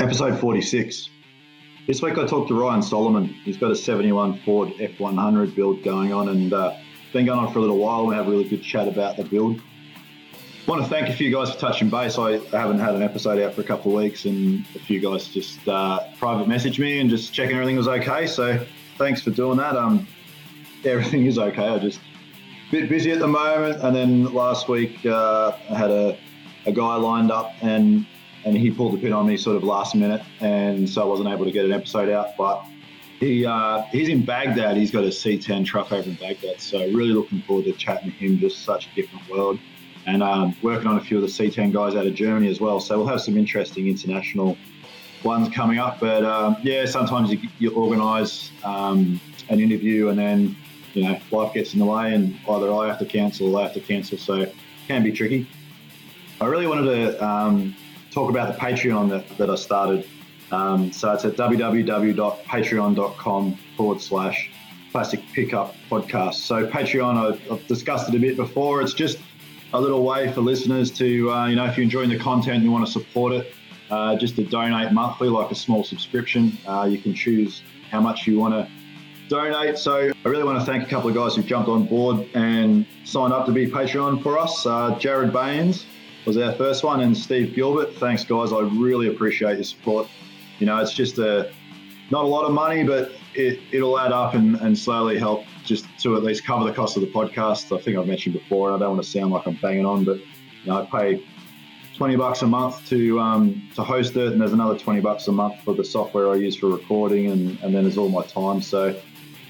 Episode 46. This week I talked to Ryan Solomon. He's got a 71 Ford F100 build going on and uh, been going on for a little while. We have a really good chat about the build. I want to thank a few guys for touching base. I haven't had an episode out for a couple of weeks and a few guys just uh, private messaged me and just checking everything was okay. So thanks for doing that. Um, everything is okay. I just a bit busy at the moment. And then last week uh, I had a, a guy lined up and and he pulled the pin on me sort of last minute, and so I wasn't able to get an episode out. But he uh, he's in Baghdad. He's got a C10 truck over in Baghdad, so really looking forward to chatting to him. Just such a different world, and um, working on a few of the C10 guys out of Germany as well. So we'll have some interesting international ones coming up. But um, yeah, sometimes you, you organise um, an interview and then you know life gets in the way, and either I have to cancel or they have to cancel. So it can be tricky. I really wanted to um, talk about the Patreon that, that I started. Um, so it's at www.patreon.com forward slash classic pickup podcast. So Patreon, I've, I've, discussed it a bit before. It's just a little way for listeners to, uh, you know, if you're enjoying the content and you want to support it, uh, just to donate monthly, like a small subscription. Uh, you can choose how much you want to donate. So I really want to thank a couple of guys who jumped on board and signed up to be Patreon for us. Uh, Jared Baines was our first one, and Steve Gilbert. Thanks, guys. I really appreciate your support. You know, it's just a not a lot of money, but it, it'll add up and, and slowly help just to at least cover the cost of the podcast. I think I've mentioned before, and I don't want to sound like I'm banging on, but you know, I pay 20 bucks a month to um, to host it, and there's another 20 bucks a month for the software I use for recording, and, and then there's all my time. So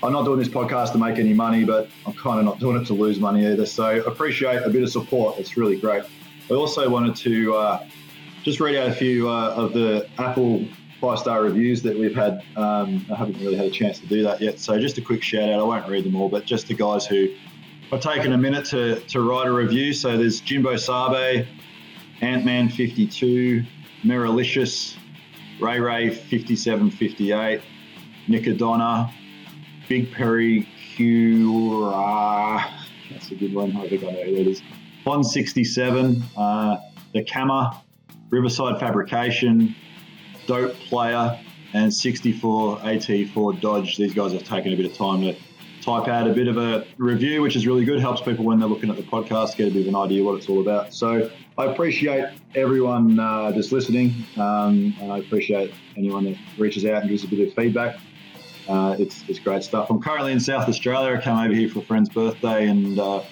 I'm not doing this podcast to make any money, but I'm kind of not doing it to lose money either. So appreciate a bit of support. It's really great. I also wanted to uh, just read out a few uh, of the Apple five star reviews that we've had. Um, I haven't really had a chance to do that yet. So just a quick shout out. I won't read them all, but just the guys who have taken a minute to, to write a review. So there's Jimbo Sabe, Ant Man 52, Miralicious, Ray Ray 5758, Nick Adonna, Big Perry Q. that's a good one. I think I know who that is. 167, uh, the Kama, Riverside Fabrication, Dope Player, and 64 AT4 Dodge. These guys have taken a bit of time to type out a bit of a review, which is really good. Helps people when they're looking at the podcast get a bit of an idea what it's all about. So I appreciate everyone uh, just listening, um, and I appreciate anyone that reaches out and gives a bit of feedback. Uh, it's, it's great stuff. I'm currently in South Australia. I came over here for a friend's birthday and uh,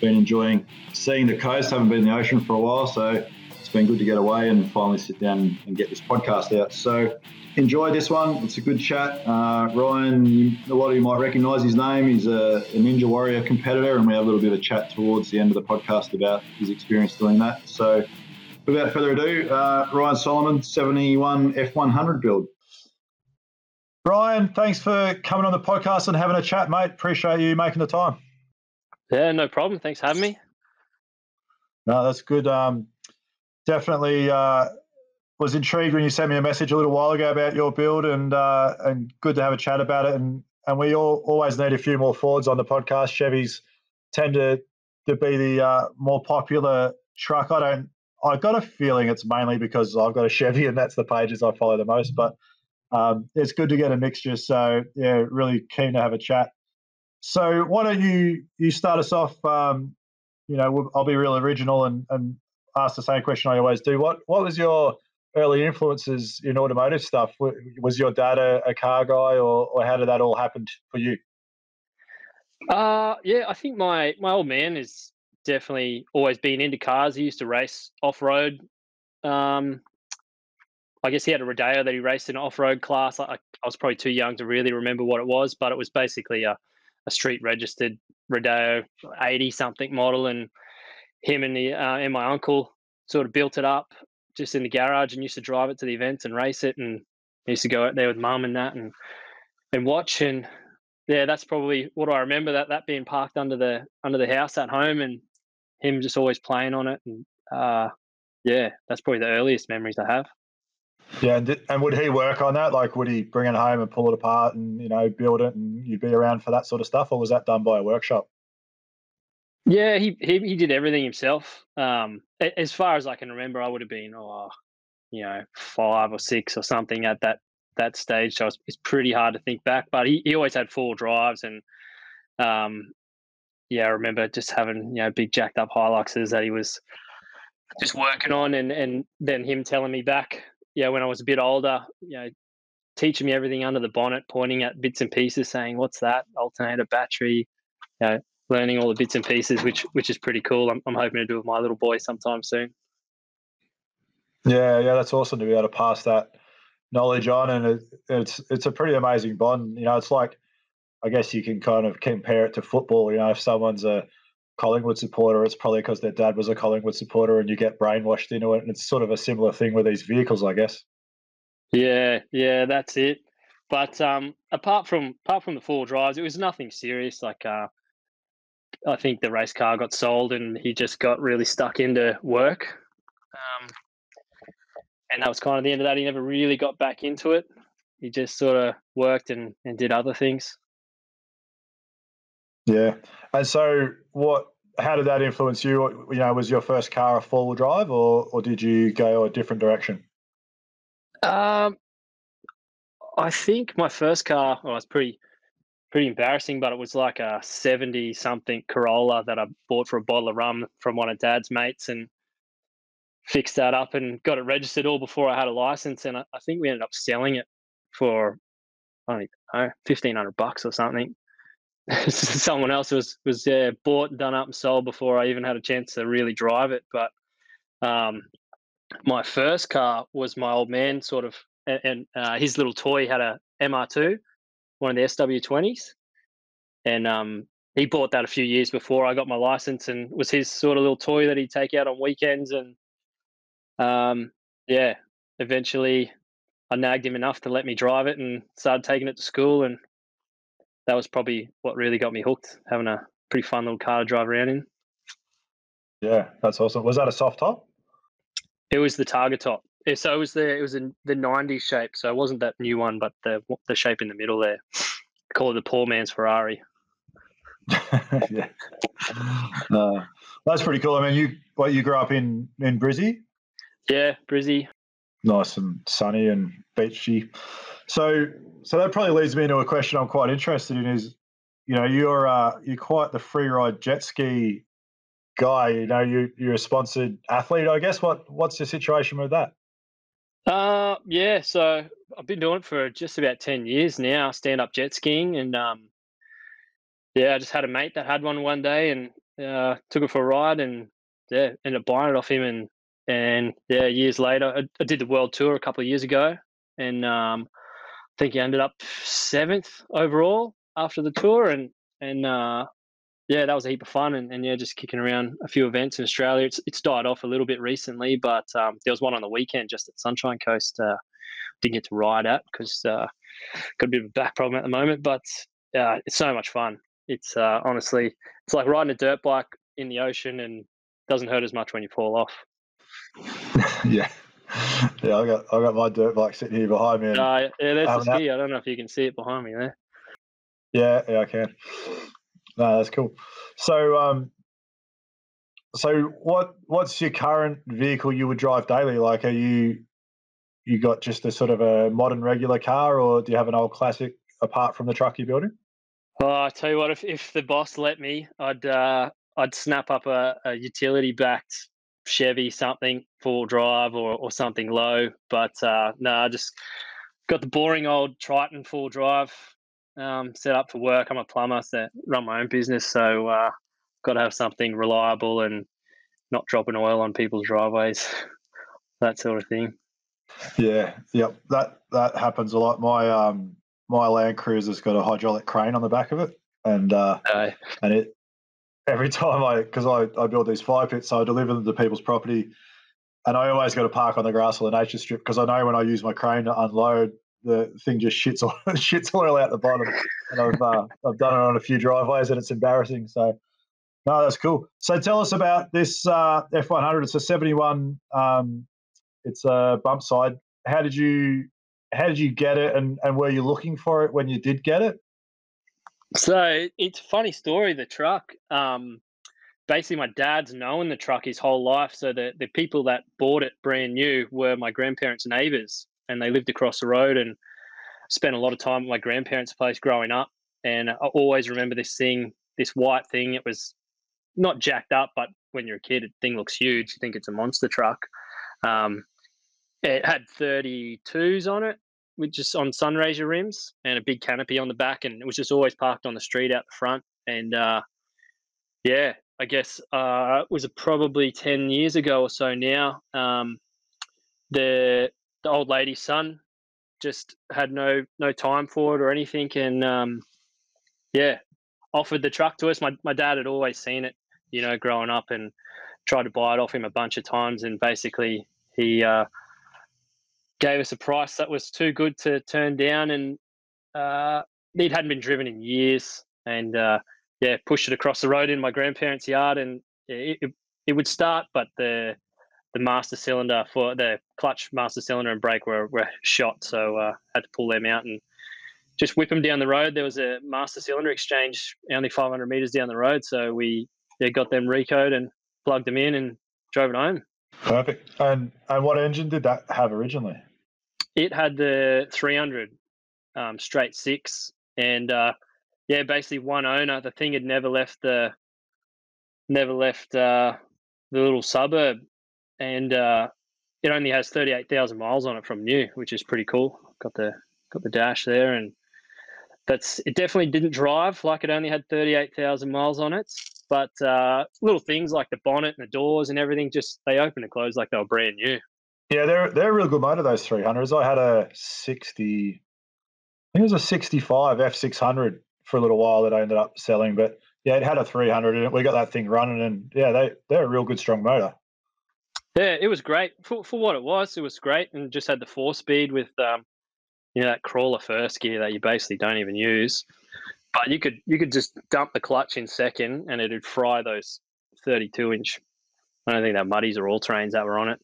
been enjoying seeing the coast. Haven't been in the ocean for a while, so it's been good to get away and finally sit down and get this podcast out. So enjoy this one. It's a good chat. Uh, Ryan, a lot of you might recognise his name. He's a, a, Ninja Warrior competitor, and we have a little bit of chat towards the end of the podcast about his experience doing that. So without further ado, uh, Ryan Solomon, 71 F100 build. Ryan, thanks for coming on the podcast and having a chat, mate. Appreciate you making the time. Yeah, no problem. Thanks for having me. No, that's good. Um, definitely uh, was intrigued when you sent me a message a little while ago about your build, and uh, and good to have a chat about it. And and we all always need a few more Fords on the podcast. Chevys tend to to be the uh, more popular truck. I don't. I got a feeling it's mainly because I've got a Chevy, and that's the pages I follow the most. But um, it's good to get a mixture. So yeah, really keen to have a chat. So why don't you you start us off? Um, you know, I'll be real original and, and ask the same question I always do. What what was your early influences in automotive stuff? Was your dad a, a car guy, or, or how did that all happen for you? Uh, yeah, I think my my old man is definitely always been into cars. He used to race off road. Um, I guess he had a Rodeo that he raced in off road class. I, I was probably too young to really remember what it was, but it was basically a, a street registered Rodeo 80 something model. And him and, the, uh, and my uncle sort of built it up just in the garage and used to drive it to the events and race it. And used to go out there with mum and that and, and watch. And yeah, that's probably what I remember that, that being parked under the, under the house at home and him just always playing on it. And, uh, yeah, that's probably the earliest memories I have. Yeah, and, and would he work on that? Like, would he bring it home and pull it apart and you know build it, and you'd be around for that sort of stuff, or was that done by a workshop? Yeah, he he, he did everything himself. Um, as far as I can remember, I would have been oh, you know, five or six or something at that that stage. So it's, it's pretty hard to think back. But he, he always had four drives, and um, yeah, I remember just having you know big jacked up Hiluxes that he was just working on, and and then him telling me back yeah, when I was a bit older, you know, teaching me everything under the bonnet, pointing at bits and pieces, saying, "What's that? Alternator, battery." You know, learning all the bits and pieces, which which is pretty cool. I'm, I'm hoping to do with my little boy sometime soon. Yeah, yeah, that's awesome to be able to pass that knowledge on, and it, it's it's a pretty amazing bond. You know, it's like I guess you can kind of compare it to football. You know, if someone's a Collingwood supporter, it's probably because their dad was a Collingwood supporter, and you get brainwashed into it. And it's sort of a similar thing with these vehicles, I guess. Yeah, yeah, that's it. But um, apart from apart from the four drives, it was nothing serious. Like uh, I think the race car got sold, and he just got really stuck into work. Um, and that was kind of the end of that. He never really got back into it. He just sort of worked and, and did other things. Yeah. And so, what? How did that influence you? You know, was your first car a four wheel drive, or or did you go a different direction? Um, I think my first car well, was pretty pretty embarrassing, but it was like a seventy something Corolla that I bought for a bottle of rum from one of Dad's mates, and fixed that up and got it registered all before I had a license. And I, I think we ended up selling it for I don't know fifteen hundred bucks or something. someone else was was yeah, bought done up and sold before I even had a chance to really drive it. But um, my first car was my old man sort of, and, and uh, his little toy had a MR2, one of the SW20s, and um, he bought that a few years before I got my license, and was his sort of little toy that he'd take out on weekends, and um, yeah, eventually I nagged him enough to let me drive it and started taking it to school and that was probably what really got me hooked, having a pretty fun little car to drive around in. Yeah, that's awesome. Was that a soft top? It was the Targa top. Yeah, so it was the it was in the '90s shape. So it wasn't that new one, but the the shape in the middle there. Call it the poor man's Ferrari. yeah, uh, that's pretty cool. I mean, you what you grew up in in Brizzy? Yeah, Brizzy. Nice and sunny and beachy. So, so that probably leads me into a question I'm quite interested in. Is you know you're uh, you're quite the free ride jet ski guy. You know you you're a sponsored athlete. I guess what what's your situation with that? Uh, yeah. So I've been doing it for just about ten years now. Stand up jet skiing, and um, yeah, I just had a mate that had one one day, and uh, took it for a ride, and yeah, ended up buying it off him, and and yeah, years later, I, I did the world tour a couple of years ago, and um, think he ended up seventh overall after the tour, and and uh, yeah, that was a heap of fun, and, and yeah, just kicking around a few events in Australia. It's it's died off a little bit recently, but um, there was one on the weekend just at Sunshine Coast. Uh, didn't get to ride at because uh, got a bit of a back problem at the moment, but uh, it's so much fun. It's uh, honestly, it's like riding a dirt bike in the ocean, and doesn't hurt as much when you fall off. yeah, yeah, I got I got my dirt bike sitting here behind me. Uh, yeah, there's the ski. I don't know if you can see it behind me there. Yeah, yeah, I can. No, that's cool. So, um, so what what's your current vehicle you would drive daily? Like, are you you got just a sort of a modern regular car, or do you have an old classic apart from the truck you're building? Oh, I tell you what, if, if the boss let me, I'd uh, I'd snap up a, a utility backed Chevy something four drive or, or something low. But uh, no, I just got the boring old Triton four drive um, set up for work. I'm a plumber, so run my own business, so uh, got to have something reliable and not dropping oil on people's driveways, that sort of thing. Yeah, yep, that that happens a lot. My um my Land Cruiser's got a hydraulic crane on the back of it, and uh, uh and it every time I because I, I build these fire pits, so I deliver them to people's property, and I always got to park on the grass or the nature strip because I know when I use my crane to unload, the thing just shits oil, shits oil out the bottom, and I've uh, I've done it on a few driveways, and it's embarrassing. So. No, that's cool. So tell us about this uh, F100. It's a 71. Um, it's a bump side. How did you how did you get it, and, and were you looking for it when you did get it? So it's a funny story. The truck. Um, basically, my dad's known the truck his whole life. So the the people that bought it brand new were my grandparents' neighbours, and they lived across the road. And spent a lot of time at my grandparents' place growing up. And I always remember this thing, this white thing. It was not jacked up, but when you're a kid, the thing looks huge. You think it's a monster truck. Um, it had 32s on it, with just on Sunraysia rims and a big canopy on the back, and it was just always parked on the street out the front. And uh, yeah, I guess uh, it was probably 10 years ago or so now. Um, the the old lady's son just had no no time for it or anything, and um, yeah, offered the truck to us. My my dad had always seen it, you know, growing up, and tried to buy it off him a bunch of times, and basically he uh, gave us a price that was too good to turn down, and uh, it hadn't been driven in years, and uh, yeah, pushed it across the road in my grandparents' yard, and it, it, it would start, but the the master cylinder for the clutch master cylinder and brake were, were shot, so uh, had to pull them out and just whip them down the road. There was a master cylinder exchange only 500 meters down the road, so we yeah, got them recode and plugged them in and drove it home. Perfect. And and what engine did that have originally? It had the 300 um, straight six, and uh, yeah, basically one owner. The thing had never left the never left uh, the little suburb, and uh, it only has 38,000 miles on it from new, which is pretty cool. Got the got the dash there, and that's it. Definitely didn't drive like it only had 38,000 miles on it, but uh, little things like the bonnet and the doors and everything just they open and close like they were brand new. Yeah, they're they're a real good motor. Those three hundreds. I had a sixty. I think it was a sixty-five F six hundred for a little while that I ended up selling, but yeah, it had a three hundred in it. We got that thing running, and yeah, they they're a real good strong motor. Yeah, it was great for for what it was. It was great, and just had the four speed with um, you know, that crawler first gear that you basically don't even use. But you could you could just dump the clutch in second, and it'd fry those thirty-two inch. I don't think that muddies or all trains that were on it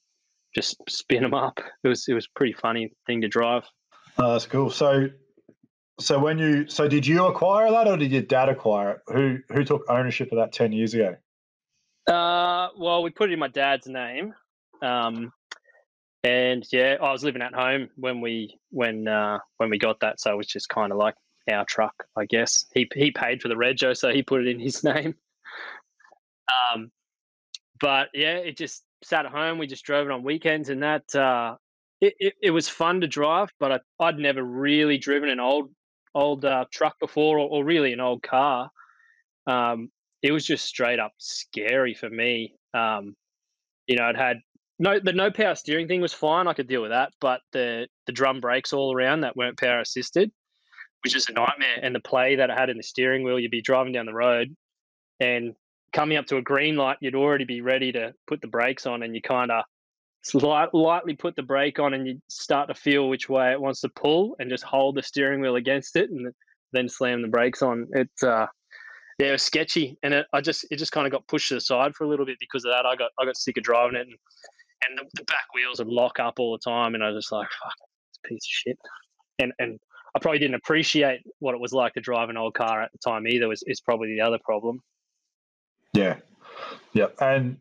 just spin them up. It was it was pretty funny thing to drive. Oh, that's cool. So, so when you so did you acquire that or did your dad acquire it? Who who took ownership of that ten years ago? Uh, well, we put it in my dad's name, um, and yeah, I was living at home when we when uh, when we got that, so it was just kind of like our truck, I guess. He he paid for the rego, so he put it in his name. Um, but yeah, it just sat at home. We just drove it on weekends, and that uh, it, it, it was fun to drive. But I, would never really driven an old old uh, truck before, or, or, really an old car. Um, it was just straight up scary for me. Um, you know, it had no the no power steering thing was fine. I could deal with that, but the the drum brakes all around that weren't power assisted, which is a nightmare. And the play that I had in the steering wheel, you'd be driving down the road, and coming up to a green light, you'd already be ready to put the brakes on, and you kind of slight, lightly put the brake on, and you start to feel which way it wants to pull, and just hold the steering wheel against it, and then slam the brakes on. It's uh, yeah, it was sketchy, and it, I just it just kind of got pushed to the side for a little bit because of that. I got I got sick of driving it, and and the, the back wheels would lock up all the time, and I was just like, fuck, it's a piece of shit, and and. I probably didn't appreciate what it was like to drive an old car at the time either. Was is probably the other problem. Yeah, yeah, and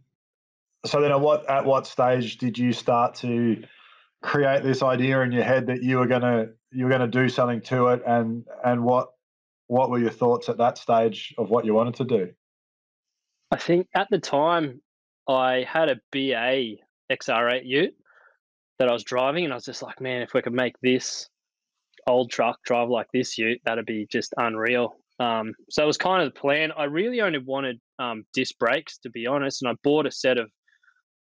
so then at what at what stage did you start to create this idea in your head that you were gonna you were gonna do something to it, and and what what were your thoughts at that stage of what you wanted to do? I think at the time I had a BA XR8 Ute that I was driving, and I was just like, man, if we could make this old truck drive like this Ute, that'd be just unreal. Um, so it was kind of the plan. I really only wanted um, disc brakes, to be honest, and I bought a set of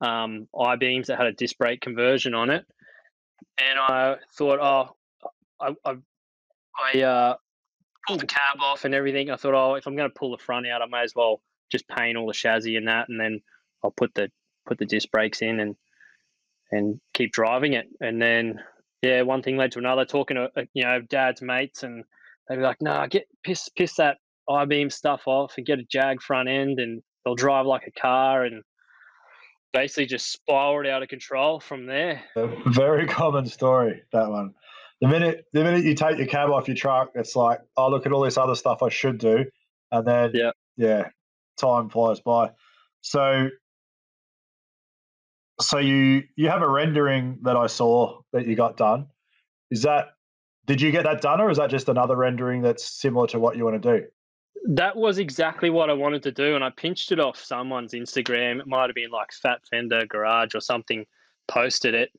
um, I beams that had a disc brake conversion on it, and I thought, oh, I I, I uh, pulled the cab off and everything. I thought, oh, if I'm going to pull the front out, I may as well just paint all the chassis and that, and then I'll put the put the disc brakes in and and keep driving it. And then yeah, one thing led to another. Talking to uh, you know dad's mates, and they'd be like, "Nah, get piss piss that I beam stuff off and get a Jag front end, and they'll drive like a car." And basically just spiraled out of control from there. A very common story that one. The minute the minute you take your cab off your truck, it's like, oh look at all this other stuff I should do, and then yeah, yeah, time flies by. So so you you have a rendering that I saw that you got done. Is that did you get that done or is that just another rendering that's similar to what you want to do? That was exactly what I wanted to do, and I pinched it off someone's Instagram. It might have been like Fat Fender Garage or something. Posted it,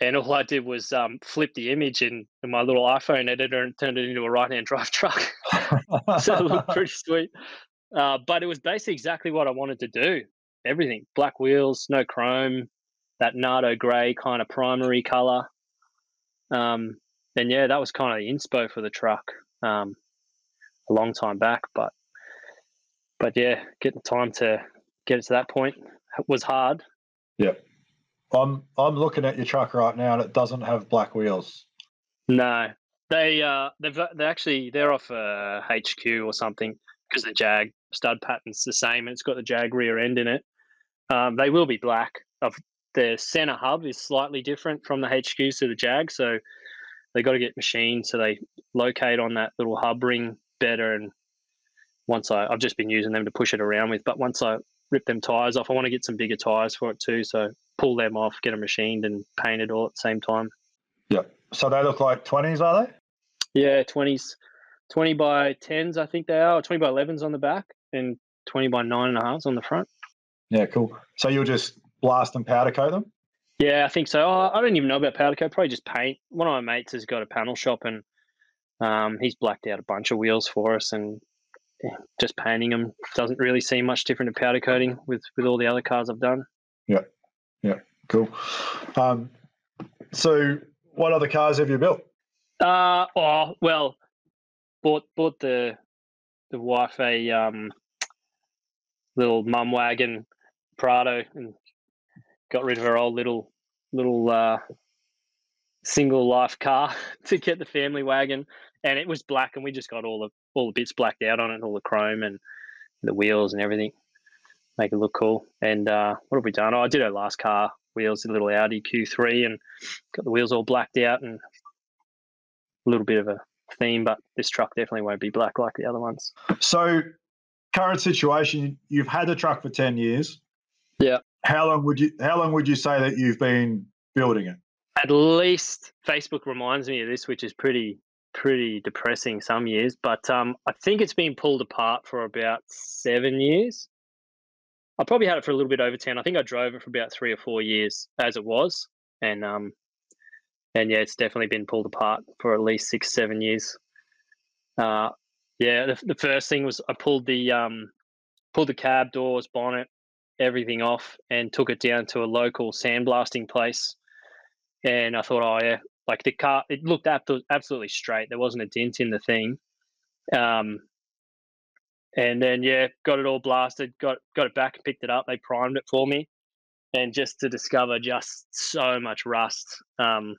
and all I did was um, flip the image in, in my little iPhone editor and turned it into a right-hand drive truck. so it looked pretty sweet. Uh, but it was basically exactly what I wanted to do. Everything: black wheels, no chrome, that Nardo grey kind of primary color. Um, and yeah, that was kind of the inspo for the truck um, a long time back. But but yeah, getting time to get it to that point was hard. Yeah, I'm I'm looking at your truck right now, and it doesn't have black wheels. No, they uh they've they actually they're off a HQ or something because the Jag stud pattern's the same and it's got the Jag rear end in it. Um, they will be black. I've the center hub is slightly different from the HQs to the Jag, so they got to get machined so they locate on that little hub ring better. And once I, I've just been using them to push it around with, but once I rip them tires off, I want to get some bigger tires for it too. So pull them off, get them machined, and painted all at the same time. Yeah. So they look like twenties, are they? Yeah, twenties, twenty by tens, I think they are. Twenty by elevens on the back, and twenty by nine and a halves on the front. Yeah, cool. So you'll just blast and powder coat them? Yeah, I think so. Oh, I don't even know about powder coat. Probably just paint. One of my mates has got a panel shop and um, he's blacked out a bunch of wheels for us and just painting them doesn't really seem much different to powder coating with with all the other cars I've done. Yeah, yeah, cool. Um, so, what other cars have you built? Uh, oh well, bought bought the the wife a um, little mum wagon Prado and got rid of her old little little uh, single life car to get the family wagon, and it was black, and we just got all the all the bits blacked out on it, all the chrome and the wheels and everything, make it look cool. And uh, what have we done? Oh, I did our last car wheels, a little Audi Q3, and got the wheels all blacked out and a little bit of a theme, but this truck definitely won't be black like the other ones. So, current situation, you've had the truck for ten years. Yeah. How long would you How long would you say that you've been building it? At least Facebook reminds me of this, which is pretty pretty depressing some years. But um, I think it's been pulled apart for about seven years. I probably had it for a little bit over ten. I think I drove it for about three or four years as it was, and um, and yeah, it's definitely been pulled apart for at least six seven years. Uh, yeah, the, the first thing was I pulled the um, pulled the cab doors, bonnet, everything off and took it down to a local sandblasting place. And I thought, oh yeah, like the car, it looked absolutely straight. There wasn't a dent in the thing. Um, and then yeah, got it all blasted. Got got it back picked it up. They primed it for me, and just to discover just so much rust. Um,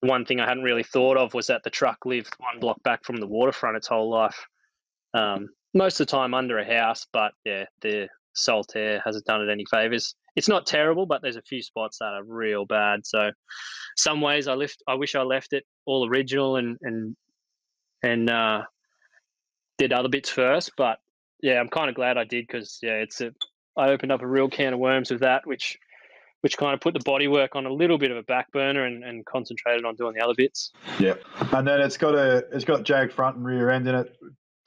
one thing I hadn't really thought of was that the truck lived one block back from the waterfront its whole life. Um, most of the time under a house, but yeah, the Saltaire hasn't done it any favors. It's not terrible, but there's a few spots that are real bad. So, some ways I left. I wish I left it all original and and and uh, did other bits first. But yeah, I'm kind of glad I did because yeah, it's a. I opened up a real can of worms with that, which which kind of put the bodywork on a little bit of a back burner and, and concentrated on doing the other bits. Yeah, and then it's got a it's got jag front and rear end in it.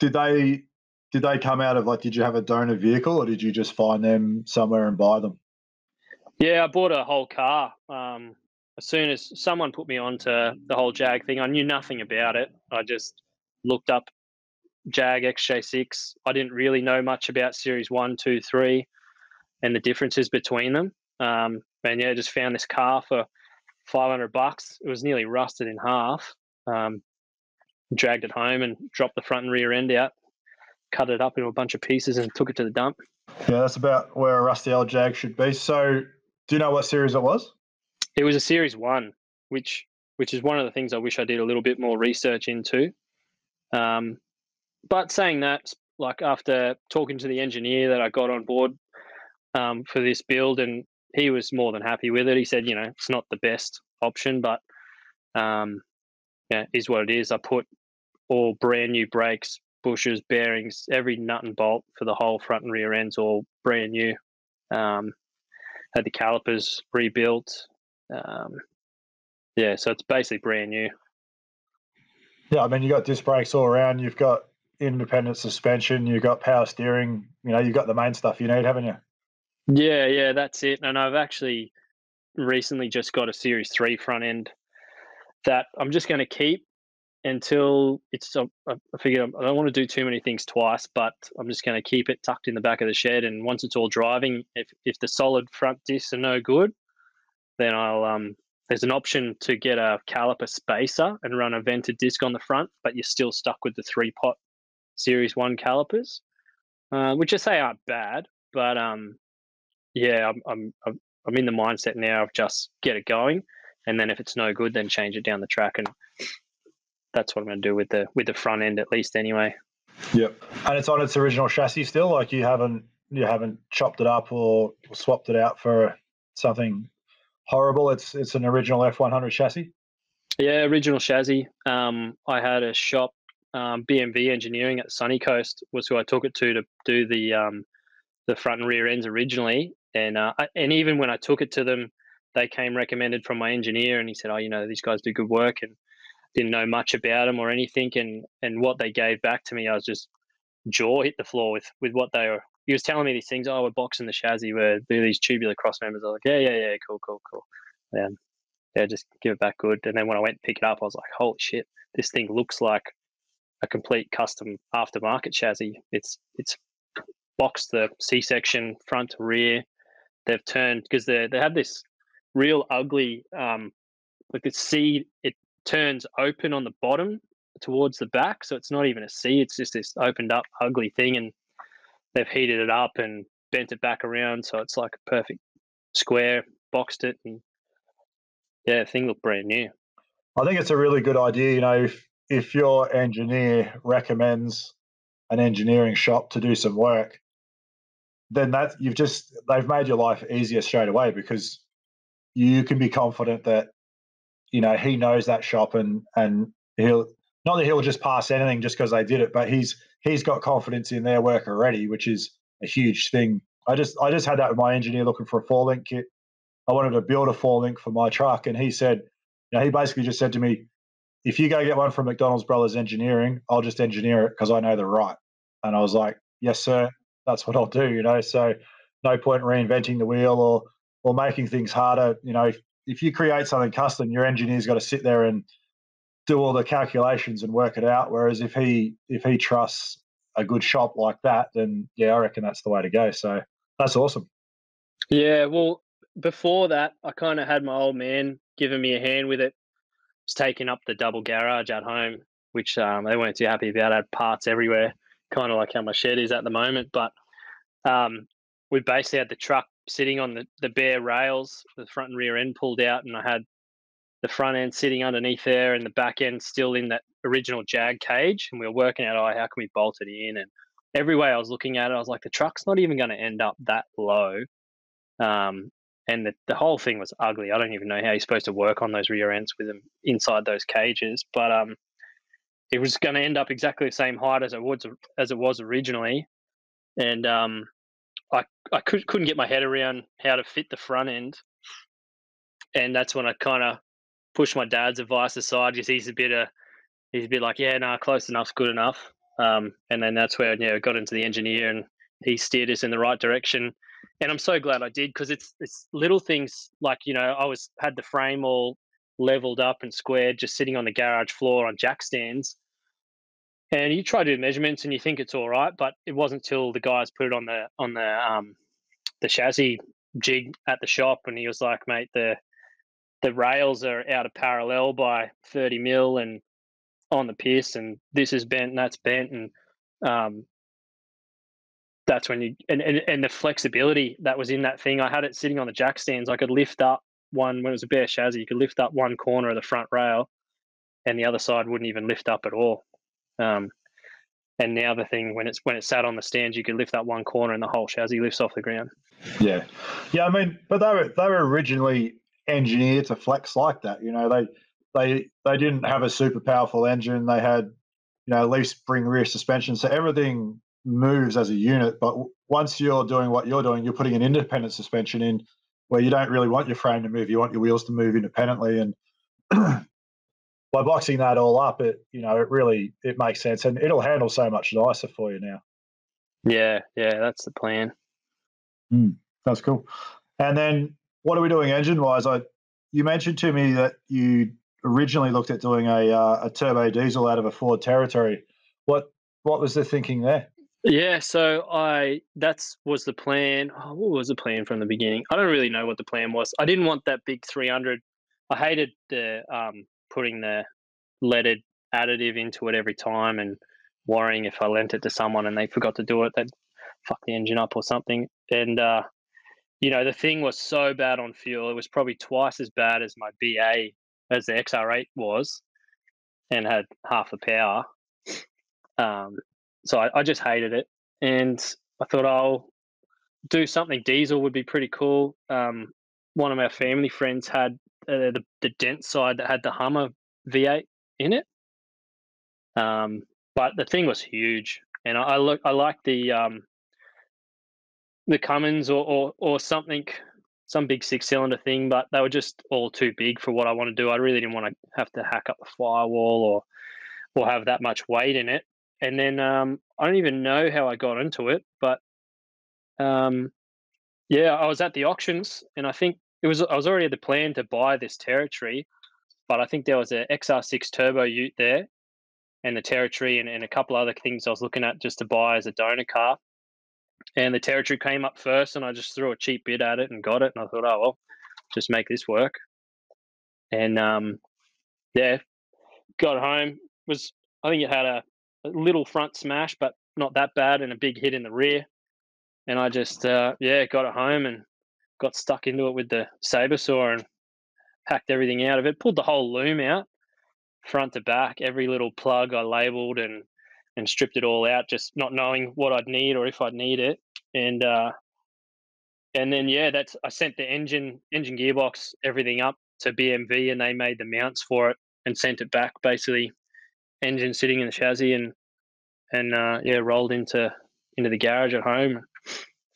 Did they did they come out of like did you have a donor vehicle or did you just find them somewhere and buy them Yeah, I bought a whole car. Um, as soon as someone put me on to the whole Jag thing, I knew nothing about it. I just looked up Jag XJ6. I didn't really know much about Series 1, 2, 3 and the differences between them. Um, and yeah, just found this car for 500 bucks. It was nearly rusted in half. Um, dragged it home and dropped the front and rear end out, cut it up into a bunch of pieces and took it to the dump. Yeah, that's about where a rusty old Jag should be. So, do you know what series it was? It was a Series One, which which is one of the things I wish I did a little bit more research into. Um, but saying that, like after talking to the engineer that I got on board um, for this build, and he was more than happy with it. He said, you know, it's not the best option, but um, yeah, is what it is. I put all brand new brakes, bushers, bearings, every nut and bolt for the whole front and rear ends, all brand new. Um, had the calipers rebuilt. Um, yeah, so it's basically brand new. Yeah, I mean, you got disc brakes all around. You've got independent suspension. You've got power steering. You know, you've got the main stuff you need, haven't you? Yeah, yeah, that's it. And I've actually recently just got a Series 3 front end that I'm just going to keep until it's. I figure I don't want to do too many things twice, but I'm just going to keep it tucked in the back of the shed. And once it's all driving, if if the solid front discs are no good, then I'll um. There's an option to get a caliper spacer and run a vented disc on the front, but you're still stuck with the three pot Series One calipers, uh, which I say aren't bad, but um, yeah, I'm, I'm I'm in the mindset now of just get it going, and then if it's no good, then change it down the track, and that's what I'm going to do with the with the front end at least anyway. Yep, and it's on its original chassis still. Like you haven't you haven't chopped it up or swapped it out for something horrible. It's it's an original F100 chassis. Yeah, original chassis. Um, I had a shop, um, BMV Engineering at Sunny Coast was who I took it to to do the um, the front and rear ends originally, and uh, and even when I took it to them, they came recommended from my engineer, and he said, "Oh, you know, these guys do good work," and didn't know much about them or anything. And and what they gave back to me, I was just jaw hit the floor with with what they were. He was telling me these things. Oh, we're boxing the chassis. We're these tubular cross members. I was like, yeah, yeah, yeah, cool, cool, cool. And yeah, just give it back good. And then when I went to pick it up, I was like, holy shit, this thing looks like a complete custom aftermarket chassis. It's it's boxed the C section front to rear they've turned because they they have this real ugly um, like the C it turns open on the bottom towards the back, so it's not even a C. It's just this opened up ugly thing, and they've heated it up and bent it back around, so it's like a perfect square. Boxed it, and yeah, thing looked brand new. I think it's a really good idea. You know, if if your engineer recommends an engineering shop to do some work, then that you've just they've made your life easier straight away because you can be confident that you know he knows that shop and and he'll not that he'll just pass anything just because they did it, but he's he's got confidence in their work already, which is a huge thing. I just I just had that with my engineer looking for a four link kit. I wanted to build a four link for my truck, and he said, you know, he basically just said to me, if you go get one from McDonald's Brothers Engineering, I'll just engineer it because I know they're right. And I was like, yes, sir that's what I'll do, you know. So no point reinventing the wheel or or making things harder. You know, if, if you create something custom, your engineer's got to sit there and do all the calculations and work it out. Whereas if he if he trusts a good shop like that, then yeah, I reckon that's the way to go. So that's awesome. Yeah, well, before that, I kind of had my old man giving me a hand with it. Was taking up the double garage at home, which um, they weren't too happy about. I had parts everywhere kind of like how my shed is at the moment. But um, we basically had the truck sitting on the, the bare rails, the front and rear end pulled out, and I had the front end sitting underneath there and the back end still in that original jag cage. And we were working out, oh, how can we bolt it in? And every way I was looking at it, I was like, the truck's not even going to end up that low. Um, and the, the whole thing was ugly. I don't even know how you're supposed to work on those rear ends with them inside those cages. But um, it was going to end up exactly the same height as it was as it was originally, and um, I I could, couldn't get my head around how to fit the front end, and that's when I kind of pushed my dad's advice aside because he's a bit of he's a bit like yeah no nah, close enough's good enough, um, and then that's where yeah got into the engineer and he steered us in the right direction. and I'm so glad I did because it's it's little things like you know I was had the frame all leveled up and squared, just sitting on the garage floor on jack stands. And you try to do measurements and you think it's all right, but it wasn't till the guys put it on the on the um the chassis jig at the shop and he was like, mate, the the rails are out of parallel by 30 mil and on the piss and this is bent and that's bent and um that's when you and, and, and the flexibility that was in that thing. I had it sitting on the jack stands. I could lift up one when it was a bare chassis. You could lift up one corner of the front rail, and the other side wouldn't even lift up at all. Um, and now the thing when it's when it sat on the stands, you could lift that one corner, and the whole chassis lifts off the ground. Yeah, yeah. I mean, but they were they were originally engineered to flex like that. You know, they they they didn't have a super powerful engine. They had you know leaf spring rear suspension, so everything moves as a unit. But once you're doing what you're doing, you're putting an independent suspension in where you don't really want your frame to move. You want your wheels to move independently. And by boxing that all up, it you know it really it makes sense, and it'll handle so much nicer for you now. Yeah, yeah, that's the plan. Mm, that's cool. And then what are we doing engine wise? I you mentioned to me that you originally looked at doing a uh, a turbo diesel out of a Ford Territory. What what was the thinking there? Yeah, so I that's was the plan. Oh, what was the plan from the beginning? I don't really know what the plan was. I didn't want that big 300. I hated the um, putting the leaded additive into it every time and worrying if I lent it to someone and they forgot to do it, they'd fuck the engine up or something. And uh, you know, the thing was so bad on fuel. It was probably twice as bad as my BA as the XR8 was, and had half the power. Um, so I, I just hated it, and I thought I'll do something diesel would be pretty cool. Um, one of our family friends had uh, the the dent side that had the Hummer V8 in it, um, but the thing was huge, and I, I look I like the um, the Cummins or, or or something some big six cylinder thing, but they were just all too big for what I want to do. I really didn't want to have to hack up the firewall or or have that much weight in it and then um, I don't even know how I got into it, but um, yeah, I was at the auctions, and I think it was I was already the plan to buy this territory, but I think there was a XR6 turbo Ute there, and the territory, and, and a couple other things I was looking at just to buy as a donor car, and the territory came up first, and I just threw a cheap bid at it and got it, and I thought, oh well, just make this work, and um, yeah, got home was I think it had a a little front smash, but not that bad, and a big hit in the rear. And I just, uh, yeah, got it home and got stuck into it with the saber saw and hacked everything out of it. Pulled the whole loom out, front to back. Every little plug I labeled and and stripped it all out, just not knowing what I'd need or if I'd need it. And uh, and then yeah, that's I sent the engine engine gearbox everything up to BMV, and they made the mounts for it and sent it back basically engine sitting in the chassis and and uh, yeah, rolled into into the garage at home,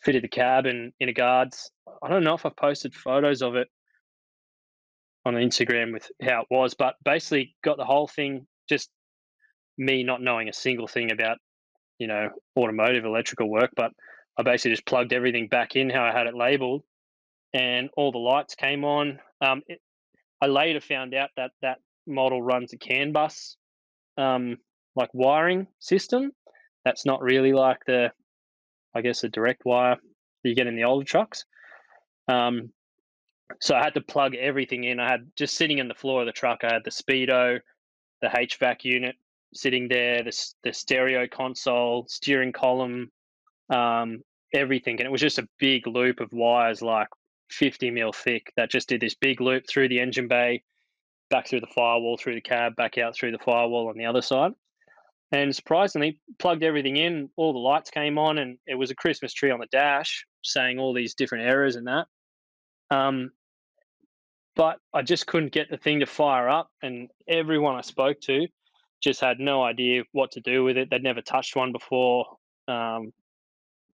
fitted the cab and inner guards. I don't know if I've posted photos of it on Instagram with how it was, but basically got the whole thing just me not knowing a single thing about you know automotive electrical work, but I basically just plugged everything back in how I had it labeled, and all the lights came on. Um, it, I later found out that that model runs a CAN bus um, like wiring system. That's not really like the, I guess, the direct wire you get in the older trucks. Um, so I had to plug everything in. I had just sitting in the floor of the truck. I had the speedo, the HVAC unit sitting there, the the stereo console, steering column, um, everything, and it was just a big loop of wires, like 50 mil thick, that just did this big loop through the engine bay, back through the firewall, through the cab, back out through the firewall on the other side. And surprisingly, plugged everything in, all the lights came on, and it was a Christmas tree on the dash saying all these different errors and that. Um, but I just couldn't get the thing to fire up, and everyone I spoke to just had no idea what to do with it. They'd never touched one before. Um,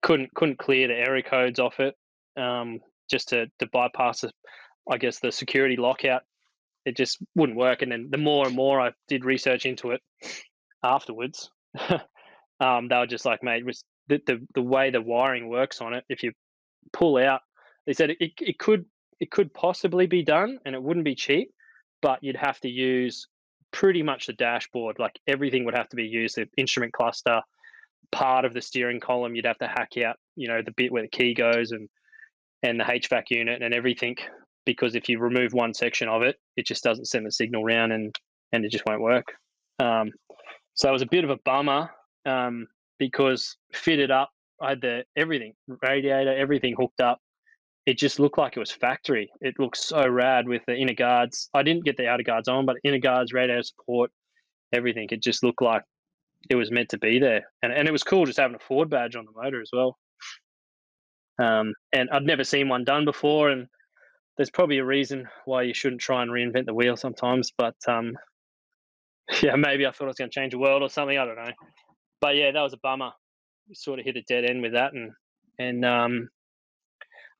couldn't couldn't clear the error codes off it um, just to to bypass, the, I guess, the security lockout it just wouldn't work. And then the more and more I did research into it afterwards, um, they were just like, mate, was the, the the way the wiring works on it, if you pull out. They said it, it could it could possibly be done, and it wouldn't be cheap, but you'd have to use pretty much the dashboard. Like everything would have to be used. The instrument cluster, part of the steering column, you'd have to hack out. You know the bit where the key goes and and the HVAC unit and everything. Because if you remove one section of it, it just doesn't send the signal round and and it just won't work. Um, so it was a bit of a bummer um, because fitted up, I had the everything radiator, everything hooked up. It just looked like it was factory. It looked so rad with the inner guards. I didn't get the outer guards on, but inner guards, radiator support, everything. It just looked like it was meant to be there, and and it was cool just having a Ford badge on the motor as well. Um, and I'd never seen one done before, and there's probably a reason why you shouldn't try and reinvent the wheel sometimes. But um, yeah, maybe I thought I was going to change the world or something. I don't know. But yeah, that was a bummer. We sort of hit a dead end with that, and and um,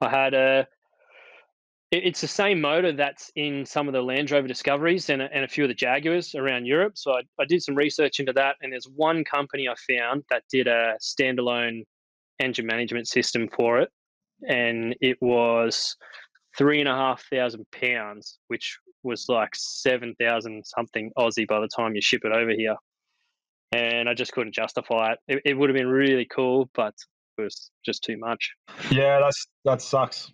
I had a. It, it's the same motor that's in some of the Land Rover Discoveries and a, and a few of the Jaguars around Europe. So I, I did some research into that, and there's one company I found that did a standalone engine management system for it, and it was three and a half thousand pounds, which was like seven thousand something Aussie by the time you ship it over here. And I just couldn't justify it. It, it would have been really cool, but it was just too much. Yeah, that's that sucks.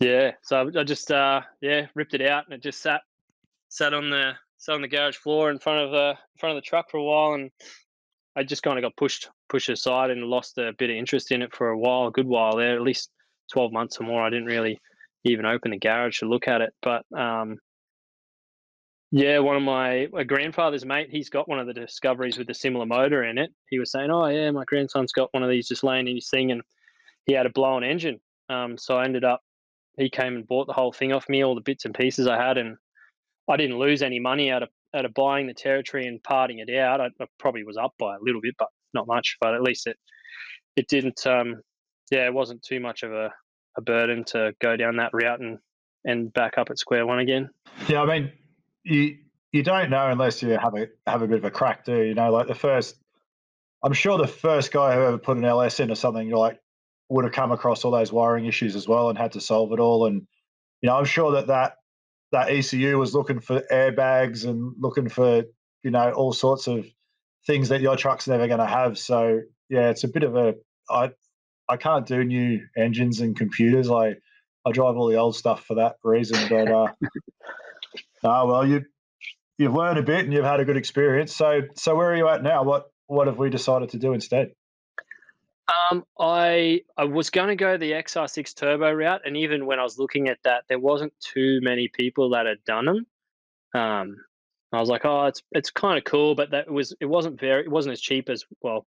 Yeah, so I just uh yeah ripped it out and it just sat sat on the sat on the garage floor in front of the in front of the truck for a while and I just kind of got pushed pushed aside and lost a bit of interest in it for a while, a good while there, at least twelve months or more. I didn't really even open the garage to look at it, but um, yeah, one of my, grandfather's mate, he's got one of the discoveries with a similar motor in it. He was saying, "Oh yeah, my grandson's got one of these just laying in his thing, and he had a blown engine." Um, so I ended up, he came and bought the whole thing off me, all the bits and pieces I had, and I didn't lose any money out of out of buying the territory and parting it out, I, I, probably was up by a little bit, but not much. But at least it it didn't. Um, yeah, it wasn't too much of a, a burden to go down that route and and back up at square one again. Yeah, I mean, you you don't know unless you have a have a bit of a crack, do you? know, like the first. I'm sure the first guy who ever put an LS into something like would have come across all those wiring issues as well and had to solve it all. And you know, I'm sure that that that ECU was looking for airbags and looking for you know all sorts of things that your truck's never going to have. So yeah, it's a bit of a I I can't do new engines and computers. I I drive all the old stuff for that reason. But uh, oh well, you you've learned a bit and you've had a good experience. So so where are you at now? What what have we decided to do instead? Um, I I was going to go the XR6 Turbo route, and even when I was looking at that, there wasn't too many people that had done them. Um, I was like, oh, it's it's kind of cool, but that was it wasn't very it wasn't as cheap as well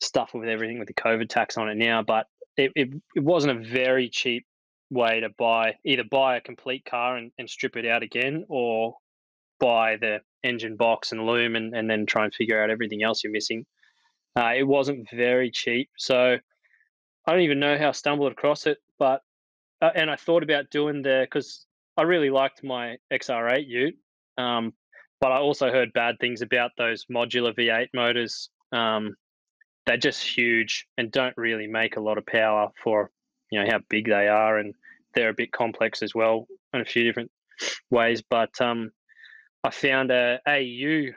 stuff with everything with the COVID tax on it now, but it, it, it wasn't a very cheap way to buy either buy a complete car and, and strip it out again or buy the engine box and loom and, and then try and figure out everything else you're missing. Uh, it wasn't very cheap, so I don't even know how I stumbled across it. But uh, and I thought about doing the because I really liked my XR8 Ute, um, but I also heard bad things about those modular V8 motors. Um, they're just huge and don't really make a lot of power for you know how big they are, and they're a bit complex as well in a few different ways. But um, I found a AU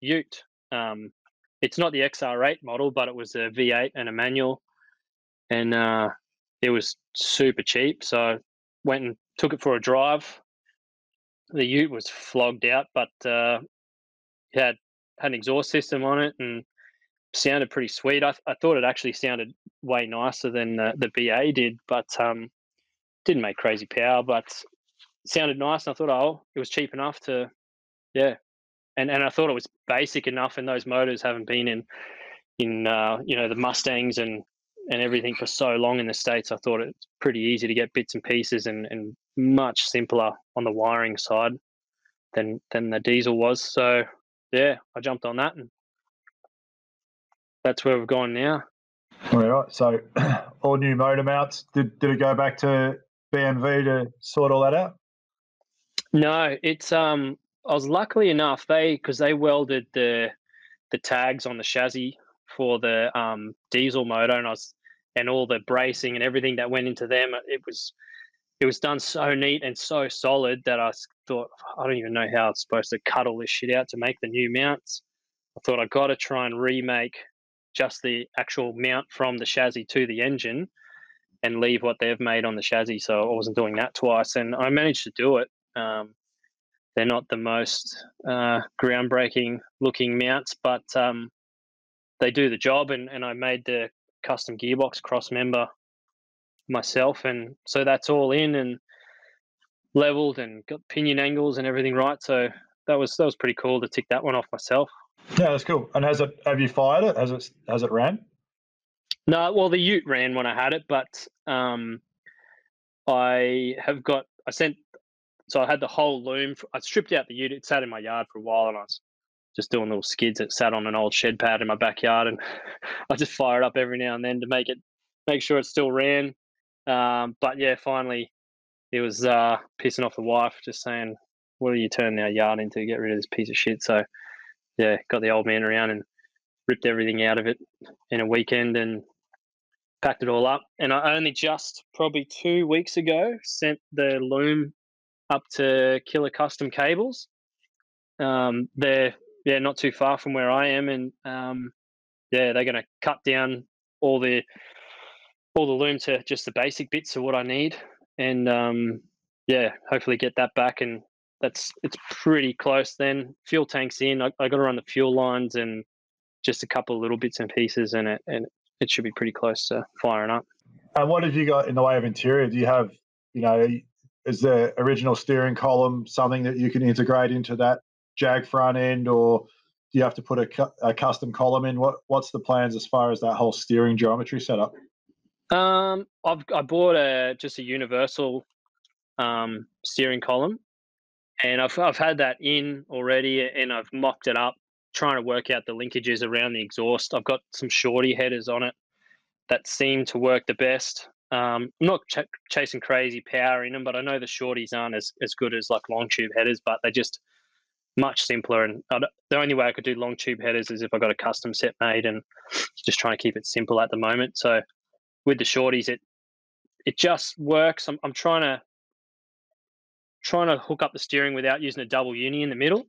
Ute um, it's not the XR8 model, but it was a V8 and a manual, and uh, it was super cheap. So I went and took it for a drive. The Ute was flogged out, but uh, it had had an exhaust system on it and sounded pretty sweet. I, I thought it actually sounded way nicer than the, the BA did, but um, didn't make crazy power, but sounded nice. And I thought, oh, it was cheap enough to, yeah, and and I thought it was basic enough, and those motors haven't been in in uh, you know the Mustangs and and everything for so long in the states. I thought it's pretty easy to get bits and pieces and and much simpler on the wiring side than than the diesel was. So yeah, I jumped on that, and that's where we've gone now. All right. So all new motor mounts. Did did it go back to BMW to sort all that out? No, it's um I was luckily enough they because they welded the the tags on the chassis for the um, diesel motor, and I was and all the bracing and everything that went into them. It was it was done so neat and so solid that I thought I don't even know how it's supposed to cut all this shit out to make the new mounts. I thought I got to try and remake just the actual mount from the chassis to the engine and leave what they've made on the chassis. So I wasn't doing that twice, and I managed to do it. Um, they're not the most uh, groundbreaking looking mounts, but um, they do the job. And, and I made the custom gearbox cross member myself, and so that's all in and leveled and got pinion angles and everything right. So that was that was pretty cool to tick that one off myself. Yeah, that's cool. And has it have you fired it? Has it has it ran? No, well the Ute ran when I had it, but um, I have got I sent so I had the whole loom. I stripped out the Ute. It sat in my yard for a while, and I was just doing little skids that sat on an old shed pad in my backyard, and I just fire it up every now and then to make it make sure it still ran. Um, but yeah, finally, it was uh, pissing off the wife, just saying, "What are you turning our yard into? Get rid of this piece of shit." So yeah, got the old man around and ripped everything out of it in a weekend and packed it all up. And I only just probably two weeks ago sent the loom up to Killer Custom Cables. Um, they're yeah not too far from where I am, and um, yeah, they're going to cut down all the all the loom to just the basic bits of what I need, and um, yeah, hopefully get that back. And that's it's pretty close. Then fuel tanks in. I, I got to run the fuel lines and just a couple of little bits and pieces, and it and it should be pretty close to firing up. And what have you got in the way of interior? Do you have, you know, is the original steering column something that you can integrate into that jag front end, or do you have to put a, a custom column in? What What's the plans as far as that whole steering geometry setup? Um, I've I bought a just a universal um, steering column, and I've I've had that in already, and I've mocked it up, trying to work out the linkages around the exhaust. I've got some shorty headers on it that seem to work the best. Um, I'm not ch- chasing crazy power in them, but I know the shorties aren't as, as good as like long tube headers, but they're just much simpler. And the only way I could do long tube headers is if I got a custom set made, and just trying to keep it simple at the moment. So with the shorties, it it just works. I'm I'm trying to trying to hook up the steering without using a double uni in the middle,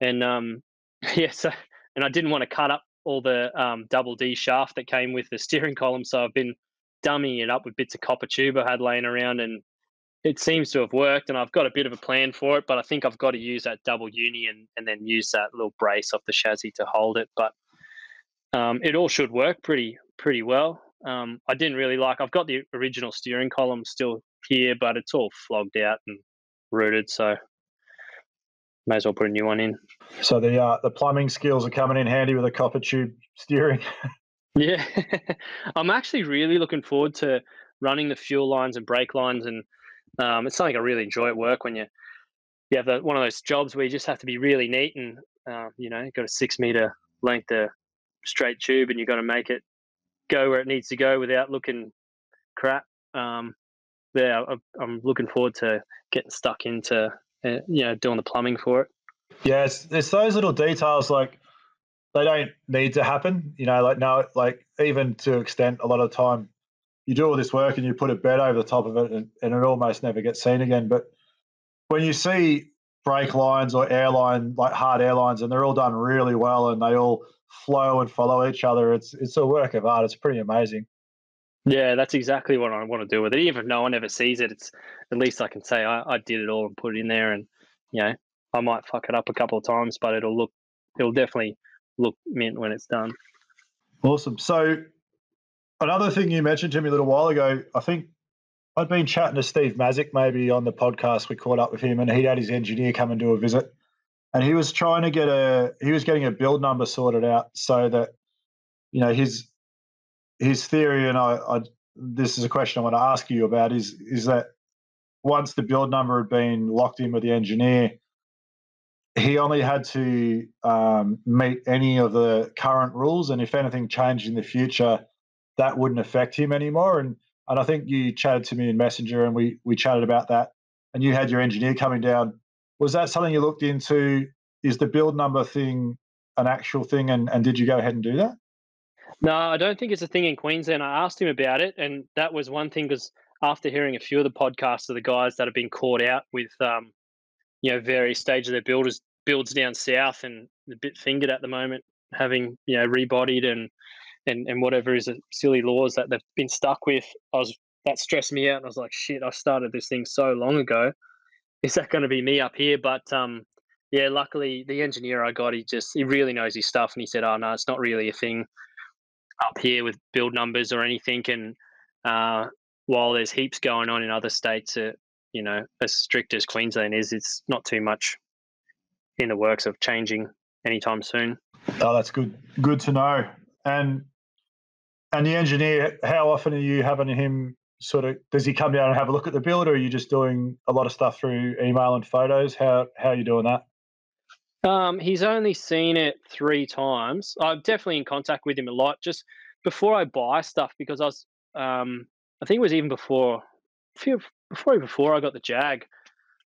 and um, yeah, so and I didn't want to cut up all the um, double D shaft that came with the steering column, so I've been dummying it up with bits of copper tube I had laying around, and it seems to have worked. And I've got a bit of a plan for it, but I think I've got to use that double uni and, and then use that little brace off the chassis to hold it. But um, it all should work pretty pretty well. Um, I didn't really like. I've got the original steering column still here, but it's all flogged out and rooted, so may as well put a new one in. So the uh, the plumbing skills are coming in handy with a copper tube steering. Yeah, I'm actually really looking forward to running the fuel lines and brake lines, and um, it's something I really enjoy at work. When you you have the, one of those jobs where you just have to be really neat, and uh, you know, you've got a six meter length of straight tube, and you've got to make it go where it needs to go without looking crap. Um, yeah, I'm looking forward to getting stuck into uh, you know doing the plumbing for it. Yeah, it's, it's those little details like they don't need to happen. You know, like no, like even to extent, a lot of time you do all this work and you put a bed over the top of it, and, and it almost never gets seen again. But when you see brake lines or airline like hard airlines, and they're all done really well, and they all flow and follow each other, it's it's a work of art. It's pretty amazing. Yeah, that's exactly what I want to do with it. Even if no one ever sees it, it's at least I can say I, I did it all and put it in there, and you know I might fuck it up a couple of times, but it'll look it'll definitely look mint when it's done. Awesome. So another thing you mentioned to me a little while ago, I think I'd been chatting to Steve Mazik maybe on the podcast. We caught up with him, and he had his engineer come and do a visit, and he was trying to get a he was getting a build number sorted out so that you know his his theory, and I, I this is a question I want to ask you about is is that once the build number had been locked in with the engineer, he only had to um, meet any of the current rules, and if anything changed in the future, that wouldn't affect him anymore. And and I think you chatted to me in Messenger, and we we chatted about that. And you had your engineer coming down. Was that something you looked into? Is the build number thing an actual thing? And and did you go ahead and do that? No, I don't think it's a thing in Queensland. I asked him about it, and that was one thing because after hearing a few of the podcasts of the guys that have been caught out with, um, you know, various stages of their builders builds down south and a bit fingered at the moment, having you know rebodied and and and whatever is the silly laws that they've been stuck with. I was that stressed me out, and I was like, shit, I started this thing so long ago. Is that going to be me up here? But um, yeah, luckily the engineer I got, he just he really knows his stuff, and he said, oh no, it's not really a thing up here with build numbers or anything. And uh, while there's heaps going on in other states, uh, you know, as strict as Queensland is, it's not too much in the works of changing anytime soon. Oh, that's good. Good to know. And and the engineer, how often are you having him sort of? Does he come down and have a look at the build, or are you just doing a lot of stuff through email and photos? How how are you doing that? Um, he's only seen it three times. I'm definitely in contact with him a lot. Just before I buy stuff, because I was, um, I think it was even before, before before I got the Jag.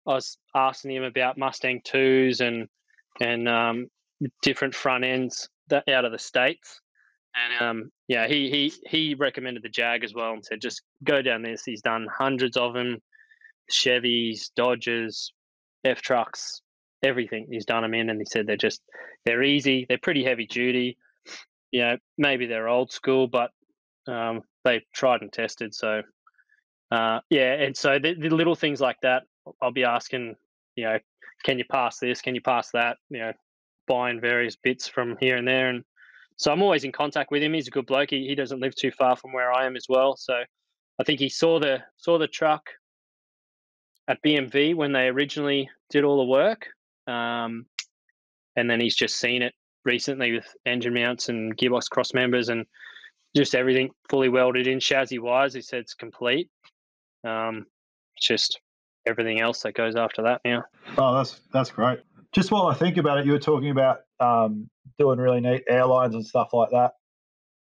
I was asking him about Mustang twos and and um, different front ends that out of the states. And um, yeah, he he he recommended the Jag as well and said just go down this. He's done hundreds of them, Chevys, Dodges, F trucks, everything. He's done them in, and he said they're just they're easy. They're pretty heavy duty. You know, maybe they're old school, but um, they tried and tested. So uh, yeah, and so the, the little things like that, I'll be asking. You know, can you pass this? Can you pass that? You know, buying various bits from here and there. And so I'm always in contact with him. He's a good bloke. He, he doesn't live too far from where I am as well. So I think he saw the saw the truck at BMV when they originally did all the work, um, and then he's just seen it recently with engine mounts and gearbox cross members and just everything fully welded in chassis wise. He said it's complete. Um, it's just everything else that goes after that now. Oh, that's that's great just while I think about it, you were talking about um, doing really neat airlines and stuff like that.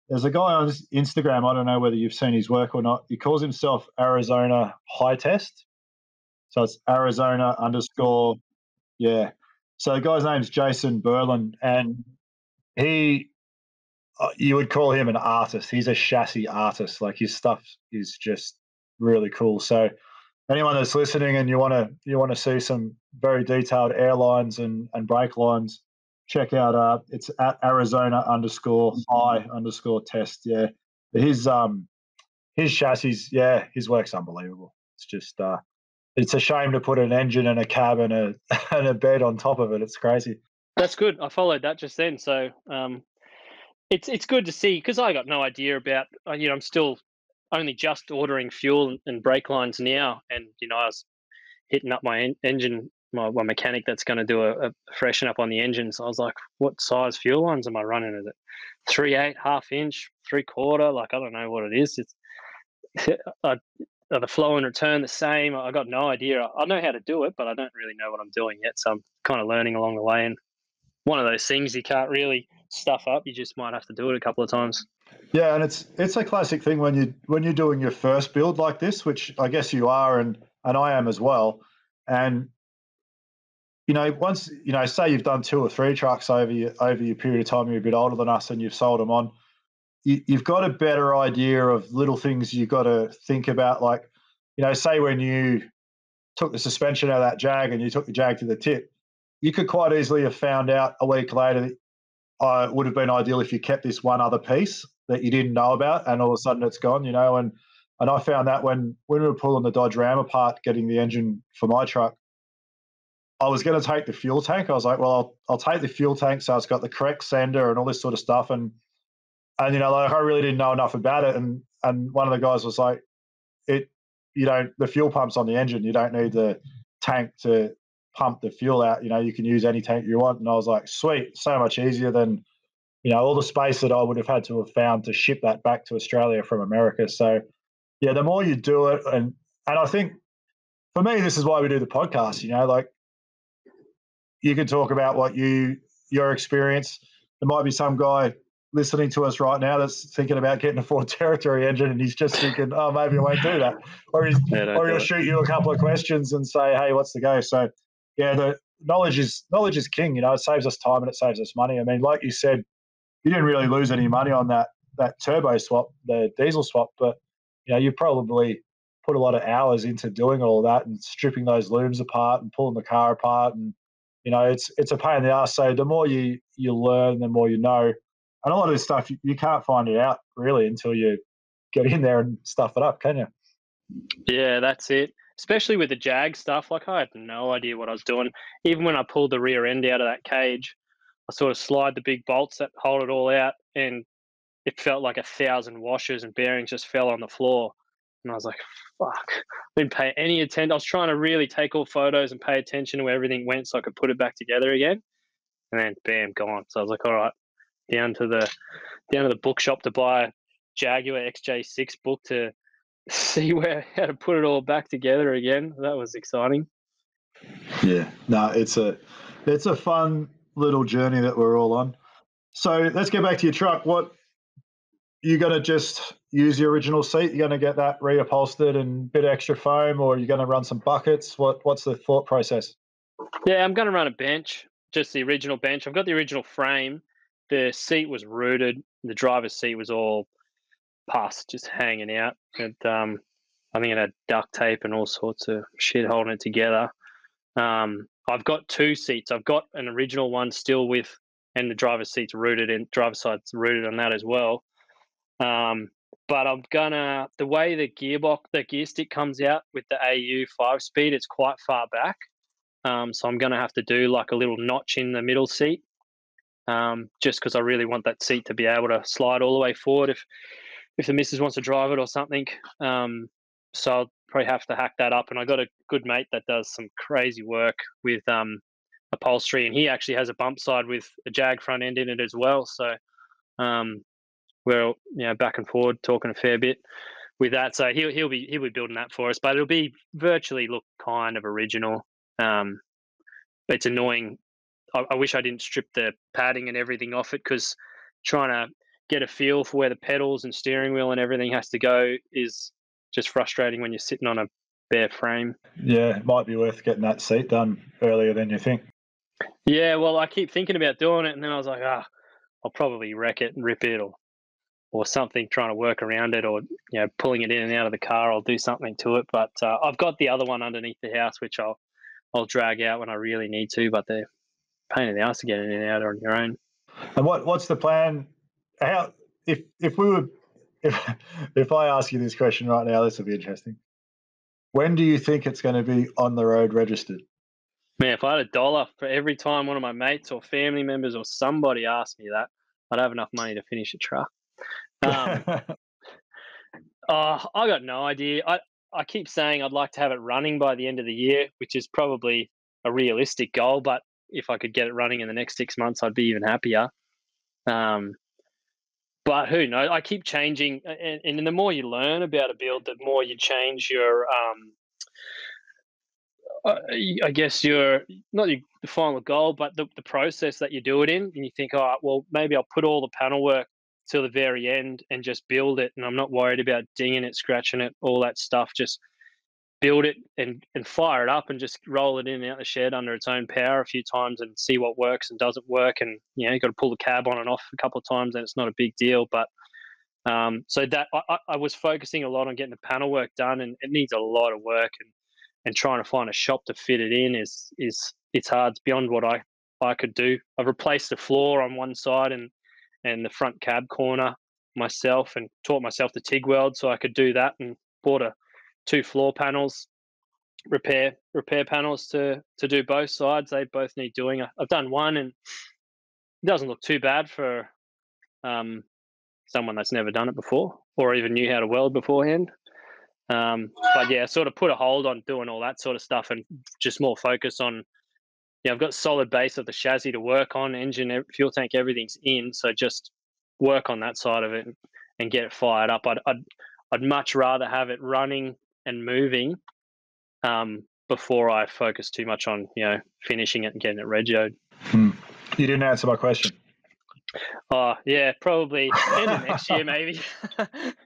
There's a guy on Instagram. I don't know whether you've seen his work or not. He calls himself Arizona High Test. So it's Arizona underscore, yeah. So the guy's name's Jason Berlin, and he, uh, you would call him an artist. He's a chassis artist. Like his stuff is just really cool. So anyone that's listening and you want to you want to see some very detailed airlines and and brake lines, check out uh it's at Arizona underscore I underscore test. Yeah, his um his chassis, yeah, his work's unbelievable. It's just uh it's a shame to put an engine and a cab and a and a bed on top of it. It's crazy. That's good. I followed that just then, so um, it's it's good to see because I got no idea about. Uh, you know, I'm still only just ordering fuel and brake lines now, and you know I was hitting up my en- engine, my, my, mechanic that's going to do a, a, freshen up on the engine. So I was like, "What size fuel lines am I running? Is it three eight, half inch, three quarter? Like I don't know what it is. It's are the flow and return the same? I got no idea. I know how to do it, but I don't really know what I'm doing yet. So I'm kind of learning along the way. And one of those things you can't really stuff up. You just might have to do it a couple of times. Yeah, and it's it's a classic thing when you when you're doing your first build like this, which I guess you are, and and I am as well. And you know, once you know, say you've done two or three trucks over your over your period of time, you're a bit older than us, and you've sold them on. You, you've got a better idea of little things you've got to think about, like you know, say when you took the suspension out of that jag and you took the jag to the tip, you could quite easily have found out a week later that uh, would have been ideal if you kept this one other piece that you didn't know about, and all of a sudden it's gone. You know, and and I found that when when we were pulling the Dodge Ram apart, getting the engine for my truck, I was going to take the fuel tank. I was like, well, I'll, I'll take the fuel tank, so it's got the correct sender and all this sort of stuff, and and you know, like I really didn't know enough about it, and and one of the guys was like, it, you know, the fuel pump's on the engine. You don't need the tank to pump the fuel out. You know, you can use any tank you want. And I was like, sweet, so much easier than, you know, all the space that I would have had to have found to ship that back to Australia from America. So, yeah, the more you do it, and and I think for me, this is why we do the podcast. You know, like you can talk about what you your experience. There might be some guy listening to us right now that's thinking about getting a Ford Territory engine, and he's just thinking, "Oh, maybe I won't do that," or he's, yeah, or he'll shoot you a couple of questions and say, "Hey, what's the go?" So yeah, the knowledge is knowledge is king. You know, it saves us time and it saves us money. I mean, like you said, you didn't really lose any money on that that turbo swap, the diesel swap, but you know you probably put a lot of hours into doing all that and stripping those looms apart and pulling the car apart and you know it's it's a pain in the ass. So the more you you learn, the more you know. And a lot of this stuff you, you can't find it out really until you get in there and stuff it up, can you? Yeah, that's it. Especially with the Jag stuff, like I had no idea what I was doing. Even when I pulled the rear end out of that cage, I sort of slide the big bolts that hold it all out, and it felt like a thousand washers and bearings just fell on the floor. And I was like, fuck. I didn't pay any attention. I was trying to really take all photos and pay attention to where everything went so I could put it back together again. And then bam, gone. So I was like, all right, down to the down to the bookshop to buy a Jaguar XJ6 book to see where how to put it all back together again. That was exciting. Yeah, no, it's a it's a fun little journey that we're all on. So let's get back to your truck. What you going to just use your original seat? You're going to get that reupholstered and a bit extra foam, or you're going to run some buckets? What What's the thought process? Yeah, I'm going to run a bench, just the original bench. I've got the original frame. The seat was rooted. The driver's seat was all pus, just hanging out. And um, I think it had duct tape and all sorts of shit holding it together. Um, I've got two seats. I've got an original one still with, and the driver's seat's rooted in driver's side's rooted on that as well. Um, but I'm gonna the way the gearbox, the gear stick comes out with the AU five speed, it's quite far back. Um, so I'm gonna have to do like a little notch in the middle seat, um, just because I really want that seat to be able to slide all the way forward if if the missus wants to drive it or something. Um, so I'll probably have to hack that up. And I got a good mate that does some crazy work with um, upholstery, and he actually has a bump side with a Jag front end in it as well. So um, we're you know back and forward talking a fair bit with that. So he'll he'll be he'll be building that for us, but it'll be virtually look kind of original. Um, it's annoying. I, I wish I didn't strip the padding and everything off it because trying to get a feel for where the pedals and steering wheel and everything has to go is just frustrating when you're sitting on a bare frame. Yeah, it might be worth getting that seat done earlier than you think. Yeah, well, I keep thinking about doing it, and then I was like, ah, I'll probably wreck it and rip it, or or something, trying to work around it, or you know, pulling it in and out of the car. I'll do something to it, but uh, I've got the other one underneath the house, which I'll I'll drag out when I really need to. But they're pain in the ass to get in and out on your own. And what what's the plan? How if if we were if if I ask you this question right now, this will be interesting. When do you think it's going to be on the road registered? Man, if I had a dollar for every time one of my mates or family members or somebody asked me that, I'd have enough money to finish a truck. Um, uh, I got no idea. I, I keep saying I'd like to have it running by the end of the year, which is probably a realistic goal. But if I could get it running in the next six months, I'd be even happier. Um, but who knows? I keep changing, and, and the more you learn about a build, the more you change your. Um, uh, I guess your not your, the final goal, but the, the process that you do it in, and you think, oh, well, maybe I'll put all the panel work till the very end and just build it, and I'm not worried about dinging it, scratching it, all that stuff. Just build it and, and fire it up and just roll it in and out the shed under its own power a few times and see what works and doesn't work. And, you know, you got to pull the cab on and off a couple of times and it's not a big deal. But um, so that I, I was focusing a lot on getting the panel work done and it needs a lot of work and, and trying to find a shop to fit it in is, is, it's hard. It's beyond what I, I could do. I've replaced the floor on one side and, and the front cab corner myself and taught myself the TIG weld so I could do that and bought a two floor panels, repair repair panels to to do both sides. They both need doing. I've done one, and it doesn't look too bad for um, someone that's never done it before or even knew how to weld beforehand. Um, but yeah, sort of put a hold on doing all that sort of stuff and just more focus on. Yeah, I've got solid base of the chassis to work on, engine, fuel tank, everything's in. So just work on that side of it and get it fired up. I'd, I'd, I'd much rather have it running and moving um, before I focus too much on you know finishing it and getting it regioed. Hmm. You didn't answer my question. Oh yeah, probably end of next year maybe.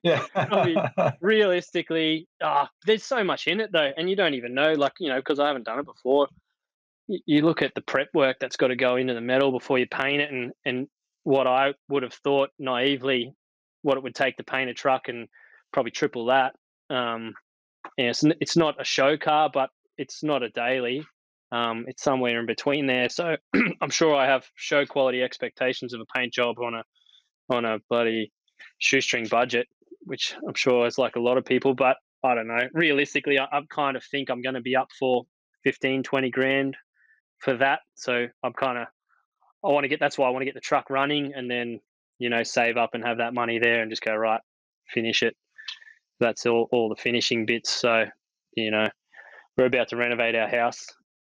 yeah. probably, realistically, ah, oh, there's so much in it though, and you don't even know. Like you know, because I haven't done it before. You, you look at the prep work that's got to go into the metal before you paint it, and and what I would have thought naively what it would take to paint a truck and probably triple that. Um, and it's, it's not a show car, but it's not a daily. Um, it's somewhere in between there. So I'm sure I have show quality expectations of a paint job on a on a bloody shoestring budget, which I'm sure is like a lot of people. But I don't know. Realistically, I, I kind of think I'm going to be up for 15, 20 grand for that. So I'm kind of I want to get. That's why I want to get the truck running and then you know save up and have that money there and just go right, finish it. That's all all the finishing bits. So you know we're about to renovate our house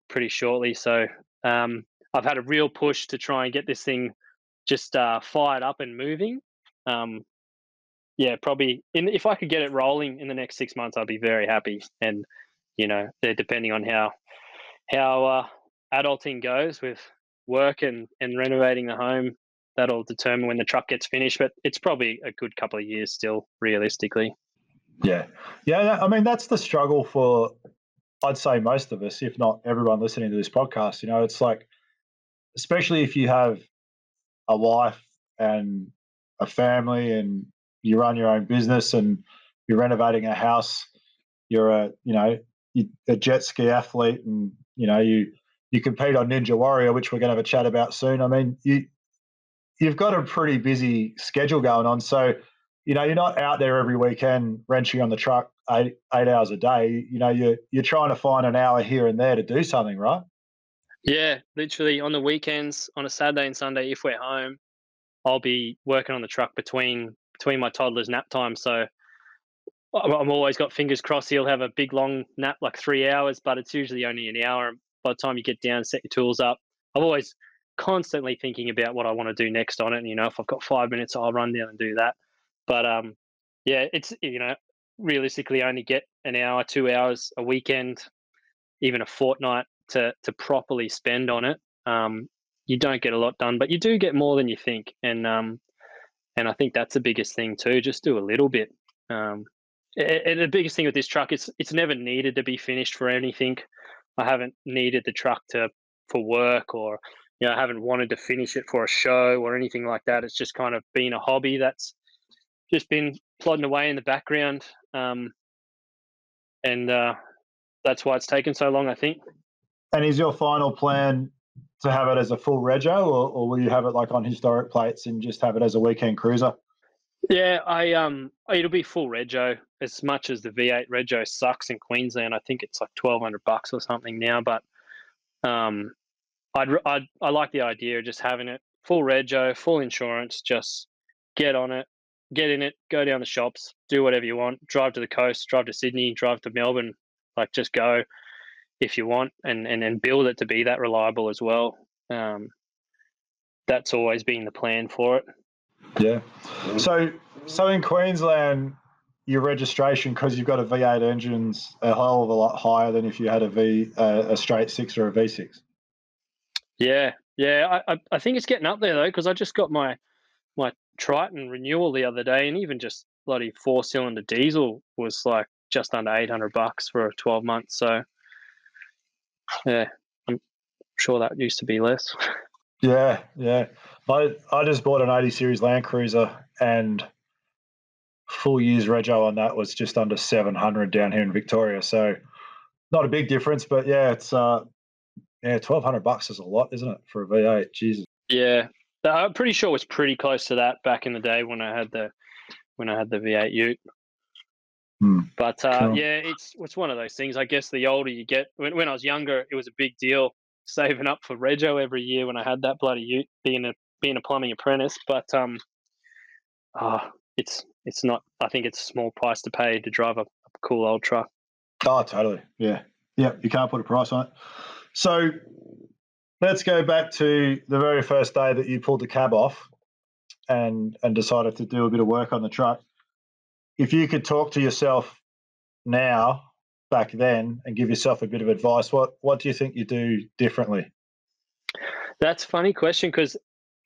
pretty shortly. So um, I've had a real push to try and get this thing just uh, fired up and moving. Um, yeah, probably in, if I could get it rolling in the next six months, I'd be very happy. And you know, depending on how how uh, adulting goes with work and and renovating the home, that'll determine when the truck gets finished. But it's probably a good couple of years still, realistically. Yeah, yeah. I mean, that's the struggle for I'd say most of us, if not everyone listening to this podcast, you know, it's like, especially if you have a wife and a family and you run your own business and you're renovating a house, you're a, you know, a jet ski athlete and, you know, you, you compete on Ninja Warrior, which we're going to have a chat about soon. I mean, you, you've got a pretty busy schedule going on. So, you know, you're not out there every weekend wrenching on the truck eight eight hours a day. You know, you're you're trying to find an hour here and there to do something, right? Yeah, literally on the weekends, on a Saturday and Sunday, if we're home, I'll be working on the truck between between my toddler's nap time. So I'm always got fingers crossed he'll have a big long nap, like three hours, but it's usually only an hour. By the time you get down, set your tools up, I'm always constantly thinking about what I want to do next on it. And you know, if I've got five minutes, I'll run down and do that. But um, yeah, it's you know, realistically only get an hour, two hours a weekend, even a fortnight to to properly spend on it. Um, you don't get a lot done, but you do get more than you think, and um, and I think that's the biggest thing too. Just do a little bit. Um, and the biggest thing with this truck, is it's never needed to be finished for anything. I haven't needed the truck to for work or you know I haven't wanted to finish it for a show or anything like that. It's just kind of been a hobby that's just been plodding away in the background, um, and uh, that's why it's taken so long, I think. And is your final plan to have it as a full rego, or, or will you have it like on historic plates and just have it as a weekend cruiser? Yeah, I um, it'll be full rego. As much as the V8 rego sucks in Queensland, I think it's like twelve hundred bucks or something now. But um, I'd, I'd I like the idea of just having it full rego, full insurance. Just get on it, get in it, go down the shops, do whatever you want, drive to the coast, drive to Sydney, drive to Melbourne, like just go if you want and, and, and build it to be that reliable as well. Um, that's always been the plan for it. Yeah. So, so in Queensland, your registration because you've got a V8 engine's a hell of a lot higher than if you had a V uh, a straight six or a V6. Yeah, yeah. I I think it's getting up there though because I just got my my Triton renewal the other day, and even just bloody four cylinder diesel was like just under eight hundred bucks for twelve months. So yeah, I'm sure that used to be less. Yeah, yeah. I I just bought an eighty series Land Cruiser and full year's rego on that was just under seven hundred down here in Victoria. So not a big difference, but yeah, it's uh yeah, twelve hundred bucks is a lot, isn't it, for a V eight? Jesus. Yeah, I'm pretty sure it was pretty close to that back in the day when I had the when I had the V8 Ute. Hmm. But uh, yeah, it's it's one of those things. I guess the older you get, when, when I was younger, it was a big deal saving up for rego every year when I had that bloody Ute, being a being a plumbing apprentice. But um, uh, it's it's not. I think it's a small price to pay to drive a, a cool old truck. Oh, totally. Yeah, yeah. You can't put a price on it. So let's go back to the very first day that you pulled the cab off and and decided to do a bit of work on the truck. If you could talk to yourself now, back then, and give yourself a bit of advice, what what do you think you do differently? That's a funny question because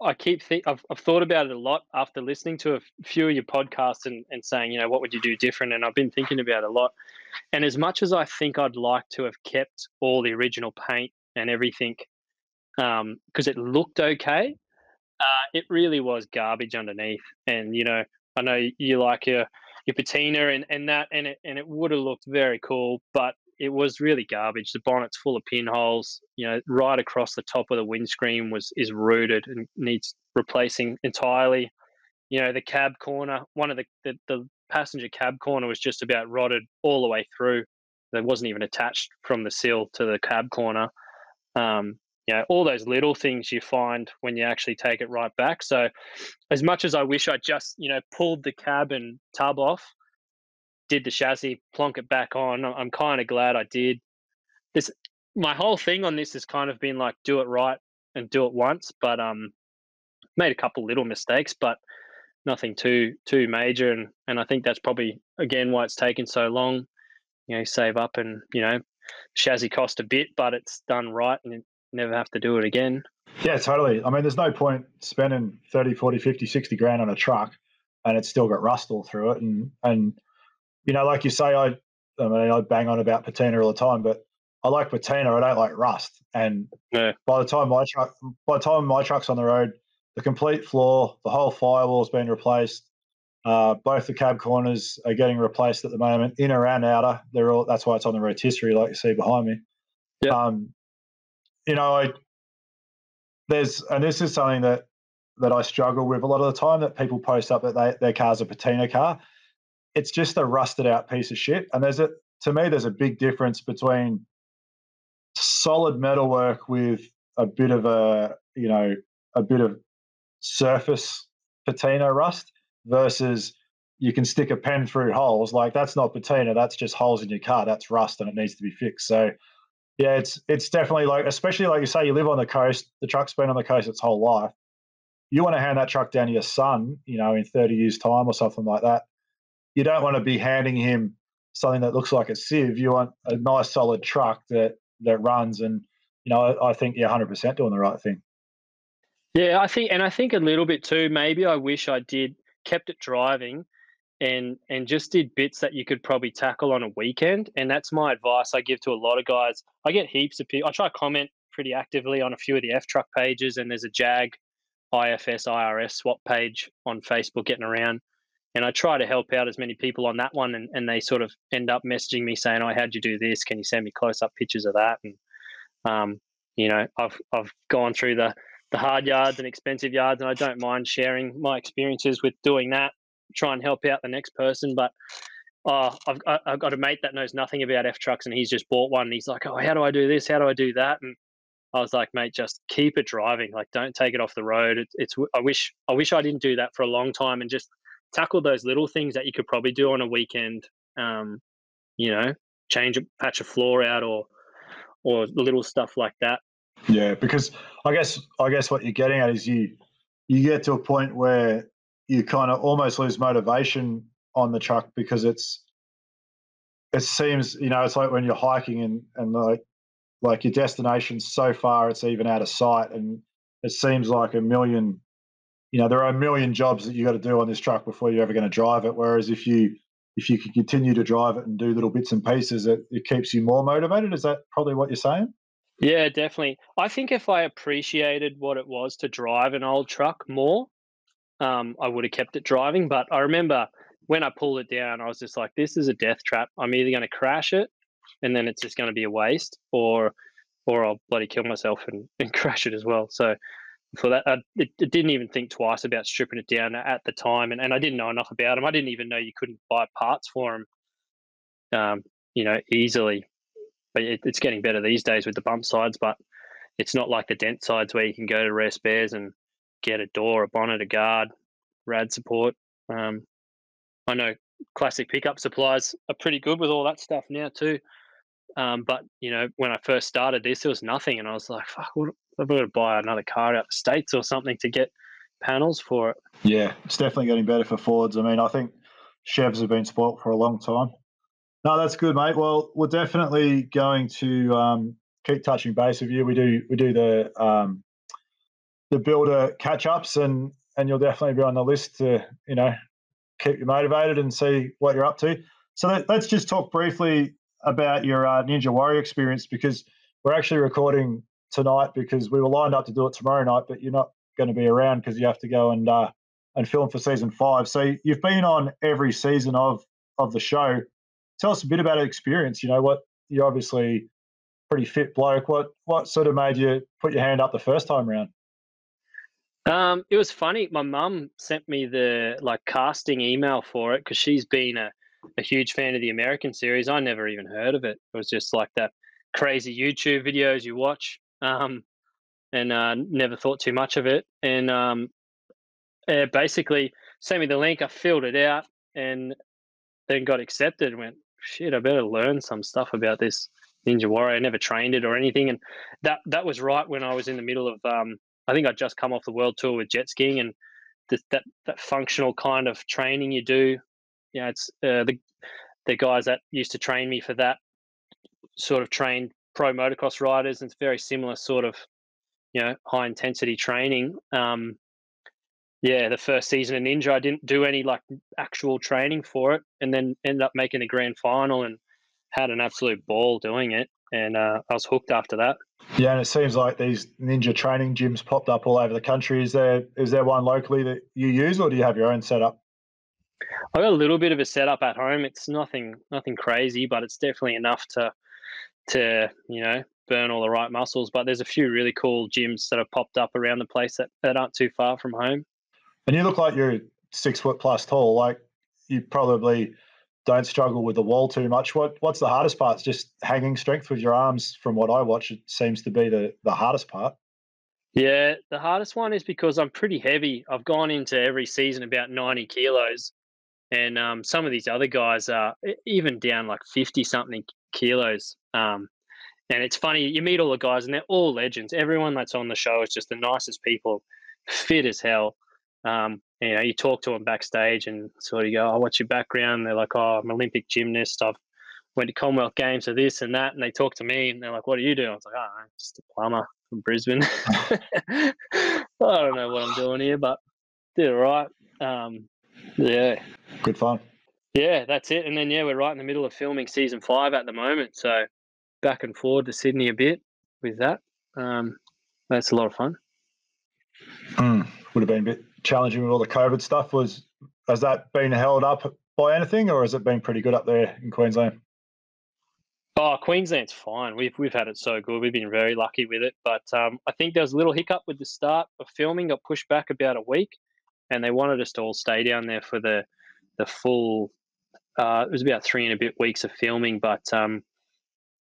I keep think I've, I've thought about it a lot after listening to a few of your podcasts and, and saying, you know, what would you do different? And I've been thinking about a lot. And as much as I think I'd like to have kept all the original paint and everything because um, it looked okay. Uh, it really was garbage underneath, and you know I know you like your your patina and, and that, and it and it would have looked very cool, but it was really garbage. The bonnet's full of pinholes. You know, right across the top of the windscreen was is rooted and needs replacing entirely. You know, the cab corner, one of the, the, the passenger cab corner was just about rotted all the way through. It wasn't even attached from the sill to the cab corner. Um, you know, all those little things you find when you actually take it right back. So, as much as I wish I just, you know, pulled the cab and tub off, did the chassis, plonk it back on. I'm kind of glad I did. This my whole thing on this has kind of been like do it right and do it once, but um, made a couple little mistakes, but nothing too too major. And and I think that's probably again why it's taken so long. You know, save up and you know, chassis cost a bit, but it's done right and never have to do it again. Yeah, totally. I mean, there's no point spending 30, 40, 50, 60 grand on a truck and it's still got rust all through it. And, and you know, like you say, I, I mean, I bang on about patina all the time, but I like patina. I don't like rust. And yeah. by the time my truck, by the time my truck's on the road, the complete floor, the whole firewall's been replaced. Uh, both the cab corners are getting replaced at the moment, inner and outer. They're all. That's why it's on the rotisserie, like you see behind me. Yeah. Um, you know, I there's and this is something that that I struggle with a lot of the time that people post up that they, their car's a patina car it's just a rusted out piece of shit. And there's a to me, there's a big difference between solid metalwork with a bit of a you know a bit of surface patina rust versus you can stick a pen through holes like that's not patina that's just holes in your car that's rust and it needs to be fixed so yeah it's it's definitely like especially like you say you live on the coast the truck's been on the coast its whole life you want to hand that truck down to your son you know in 30 years time or something like that you don't want to be handing him something that looks like a sieve. You want a nice solid truck that that runs, and you know I, I think you're 100 percent doing the right thing. Yeah, I think, and I think a little bit too. Maybe I wish I did kept it driving, and and just did bits that you could probably tackle on a weekend. And that's my advice I give to a lot of guys. I get heaps of people. I try to comment pretty actively on a few of the F truck pages, and there's a Jag IFS IRS swap page on Facebook getting around and I try to help out as many people on that one, and, and they sort of end up messaging me saying, "Oh, how'd you do this? Can you send me close up pictures of that?" And um, you know, I've I've gone through the the hard yards and expensive yards, and I don't mind sharing my experiences with doing that. Try and help out the next person, but oh, I've I've got a mate that knows nothing about F trucks, and he's just bought one. And he's like, "Oh, how do I do this? How do I do that?" And I was like, "Mate, just keep it driving. Like, don't take it off the road. It, it's I wish I wish I didn't do that for a long time and just tackle those little things that you could probably do on a weekend. Um, you know, change a patch of floor out or or little stuff like that. Yeah, because I guess I guess what you're getting at is you you get to a point where you kind of almost lose motivation on the truck because it's it seems you know it's like when you're hiking and and like like your destination's so far it's even out of sight and it seems like a million you know there are a million jobs that you got to do on this truck before you're ever going to drive it whereas if you if you can continue to drive it and do little bits and pieces it, it keeps you more motivated. Is that probably what you're saying? Yeah definitely. I think if i appreciated what it was to drive an old truck more um, i would have kept it driving but i remember when i pulled it down i was just like this is a death trap i'm either going to crash it and then it's just going to be a waste or or i'll bloody kill myself and, and crash it as well so for that. I it, it didn't even think twice about stripping it down at the time, and, and I didn't know enough about them. I didn't even know you couldn't buy parts for them, um, you know, easily. But it, it's getting better these days with the bump sides, but it's not like the dent sides where you can go to Rare Spares and get a door, a bonnet, a guard, rad support. Um, I know classic pickup supplies are pretty good with all that stuff now too. Um, but you know, when I first started this, there was nothing, and I was like, "Fuck, I've got to buy another car out the states or something to get panels for it." Yeah, it's definitely getting better for Fords. I mean, I think Chevs have been spoilt for a long time. No, that's good, mate. Well, we're definitely going to um, keep touching base with you. We do we do the um, the builder catch ups, and and you'll definitely be on the list to you know keep you motivated and see what you're up to. So let, us just talk briefly about your uh, Ninja Warrior experience because we're actually recording tonight because we were lined up to do it tomorrow night, but you're not going to be around because you have to go and uh, and film for season five. So you've been on every season of of the show. Tell us a bit about experience. You know what you're obviously pretty fit bloke. What what sort of made you put your hand up the first time round? Um, it was funny. My mum sent me the like casting email for it because she's been a, a huge fan of the American series. I never even heard of it. It was just like that crazy YouTube videos you watch. Um, and uh, never thought too much of it. And um, uh, basically sent me the link. I filled it out and then got accepted. Went shit. I better learn some stuff about this Ninja Warrior. I never trained it or anything. And that that was right when I was in the middle of. Um, I think I'd just come off the world tour with jet skiing and that that functional kind of training you do. You know, it's uh, the the guys that used to train me for that sort of trained pro motocross riders. And it's very similar sort of you know high intensity training. Um, yeah, the first season of Ninja, I didn't do any like actual training for it, and then ended up making the grand final and had an absolute ball doing it. And uh, I was hooked after that. Yeah, and it seems like these ninja training gyms popped up all over the country. Is there is there one locally that you use, or do you have your own setup? I've got a little bit of a setup at home. It's nothing nothing crazy, but it's definitely enough to to you know burn all the right muscles. But there's a few really cool gyms that have popped up around the place that, that aren't too far from home. And you look like you're six foot plus tall. Like you probably don't struggle with the wall too much. What what's the hardest part? It's just hanging strength with your arms. From what I watch, it seems to be the the hardest part. Yeah, the hardest one is because I'm pretty heavy. I've gone into every season about 90 kilos, and um, some of these other guys are even down like 50 something kilos. Um, and it's funny, you meet all the guys, and they're all legends. Everyone that's on the show is just the nicest people, fit as hell. Um, you know, you talk to them backstage and sort of go, "Oh, what's your background?" they're like, "Oh, I'm an Olympic gymnast. I've went to Commonwealth Games for this and that." And they talk to me, and they're like, "What do you do?" I was like, "Oh, I'm just a plumber from Brisbane. I don't know what I'm doing here, but did it right." Um, yeah, good fun. Yeah, that's it. And then yeah, we're right in the middle of filming season five at the moment, so back and forward to Sydney a bit with that. Um, that's a lot of fun. Mm, would have been a bit challenging with all the COVID stuff. Was has that been held up by anything, or has it been pretty good up there in Queensland? Oh, Queensland's fine. We've we've had it so good. We've been very lucky with it. But um, I think there was a little hiccup with the start of filming. Got pushed back about a week, and they wanted us to all stay down there for the the full. Uh, it was about three and a bit weeks of filming, but um,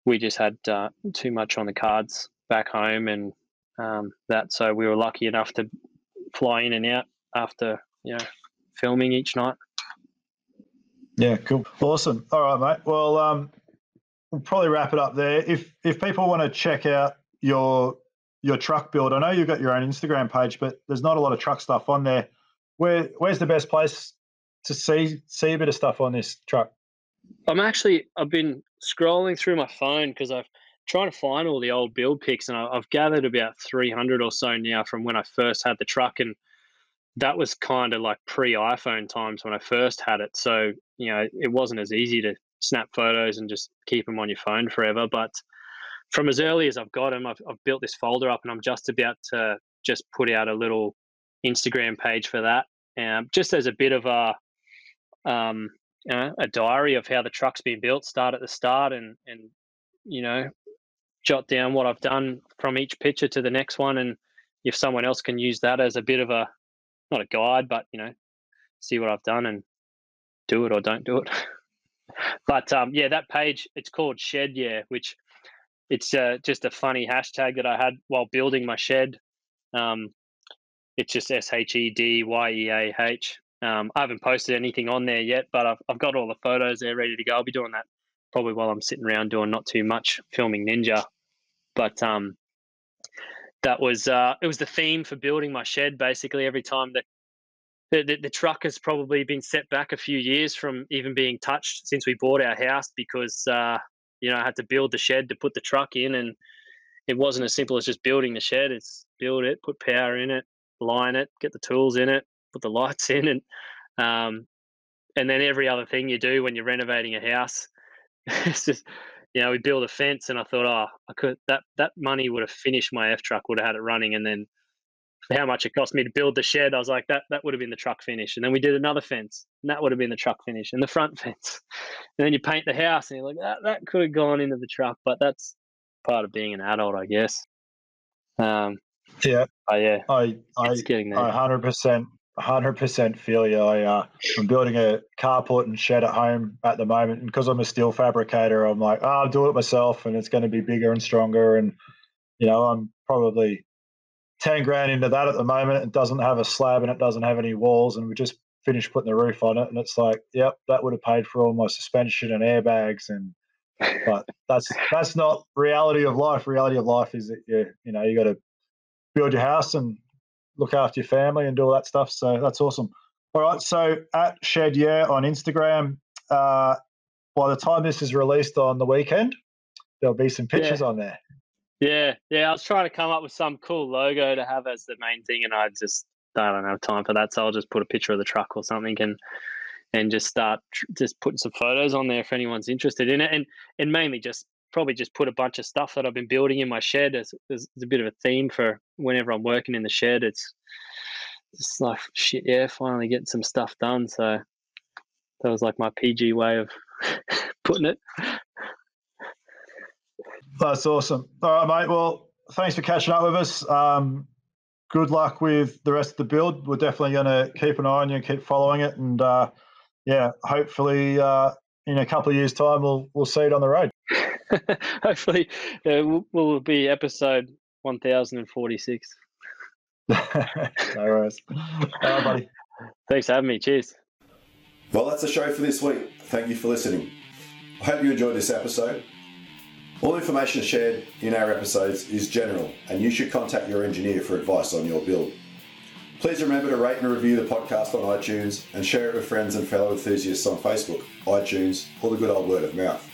we just had uh, too much on the cards back home and um, that. So we were lucky enough to fly in and out after you know filming each night. Yeah, cool, awesome. All right, mate. Well, um, we'll probably wrap it up there. If if people want to check out your your truck build, I know you've got your own Instagram page, but there's not a lot of truck stuff on there. Where where's the best place to see see a bit of stuff on this truck? I'm actually I've been scrolling through my phone because I've trying to find all the old build pics, and I've gathered about 300 or so now from when I first had the truck, and that was kind of like pre iPhone times when I first had it. So you know, it wasn't as easy to snap photos and just keep them on your phone forever. But from as early as I've got them, I've, I've built this folder up, and I'm just about to just put out a little Instagram page for that, um, just as a bit of a um, you know, a diary of how the truck's been built, start at the start, and and you know jot down what I've done from each picture to the next one, and if someone else can use that as a bit of a not a guide, but you know, see what I've done and do it or don't do it. but um, yeah, that page it's called Shed Yeah, which it's uh, just a funny hashtag that I had while building my shed. Um, it's just S H E D Y E A H. Um, I haven't posted anything on there yet, but I've, I've got all the photos there ready to go. I'll be doing that probably while I'm sitting around doing not too much filming Ninja. But um, that was uh, it was the theme for building my shed. Basically, every time that the, the, the, truck has probably been set back a few years from even being touched since we bought our house because uh, you know I had to build the shed to put the truck in, and it wasn't as simple as just building the shed. It's build it, put power in it, line it, get the tools in it, put the lights in, and um, and then every other thing you do when you're renovating a house. it's just you know, we built a fence, and I thought, oh, I could that that money would have finished my F truck, would have had it running, and then how much it cost me to build the shed. I was like, that that would have been the truck finish. And then we did another fence, and that would have been the truck finish, and the front fence. And then you paint the house, and you're like, that that could have gone into the truck, but that's part of being an adult, I guess. Um, Yeah, but yeah, I I getting there. I hundred percent hundred percent feel you. I uh, I'm building a carport and shed at home at the moment, and because I'm a steel fabricator, I'm like, oh, I'll do it myself, and it's going to be bigger and stronger. And you know, I'm probably ten grand into that at the moment. It doesn't have a slab and it doesn't have any walls, and we just finished putting the roof on it, and it's like, yep, that would have paid for all my suspension and airbags and. But that's that's not reality of life. Reality of life is that you you know you got to build your house and look after your family and do all that stuff. So that's awesome. All right. So at Shed Yeah on Instagram, uh, by the time this is released on the weekend, there'll be some pictures on there. Yeah, yeah. I was trying to come up with some cool logo to have as the main thing, and I just I don't have time for that. So I'll just put a picture of the truck or something, and and just start tr- just putting some photos on there if anyone's interested in it, and and mainly just probably just put a bunch of stuff that I've been building in my shed as a bit of a theme for whenever I'm working in the shed. It's just like shit. Yeah, finally getting some stuff done. So that was like my PG way of putting it. That's awesome. All right, mate. Well, thanks for catching up with us. Um, good luck with the rest of the build. We're definitely going to keep an eye on you and keep following it. And uh, yeah, hopefully uh, in a couple of years' time, we'll we'll see it on the road. Hopefully, uh, will will be episode one thousand and forty six. no worries. All right, buddy. Thanks for having me. Cheers. Well, that's the show for this week. Thank you for listening. I hope you enjoyed this episode. All information shared in our episodes is general, and you should contact your engineer for advice on your build. Please remember to rate and review the podcast on iTunes and share it with friends and fellow enthusiasts on Facebook, iTunes, or the good old word of mouth.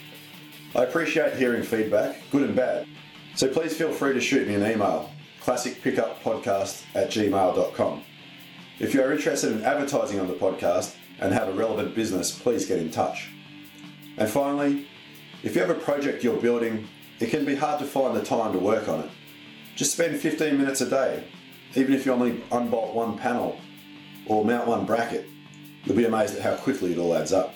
I appreciate hearing feedback, good and bad, so please feel free to shoot me an email, classicpickuppodcast at gmail.com. If you are interested in advertising on the podcast and have a relevant business, please get in touch. And finally, if you have a project you're building, it can be hard to find the time to work on it. Just spend 15 minutes a day, even if you only unbolt one panel or mount one bracket. You'll be amazed at how quickly it all adds up.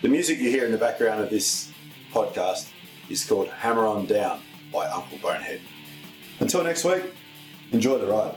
The music you hear in the background of this podcast is called Hammer On Down by Uncle Bonehead. Until next week, enjoy the ride.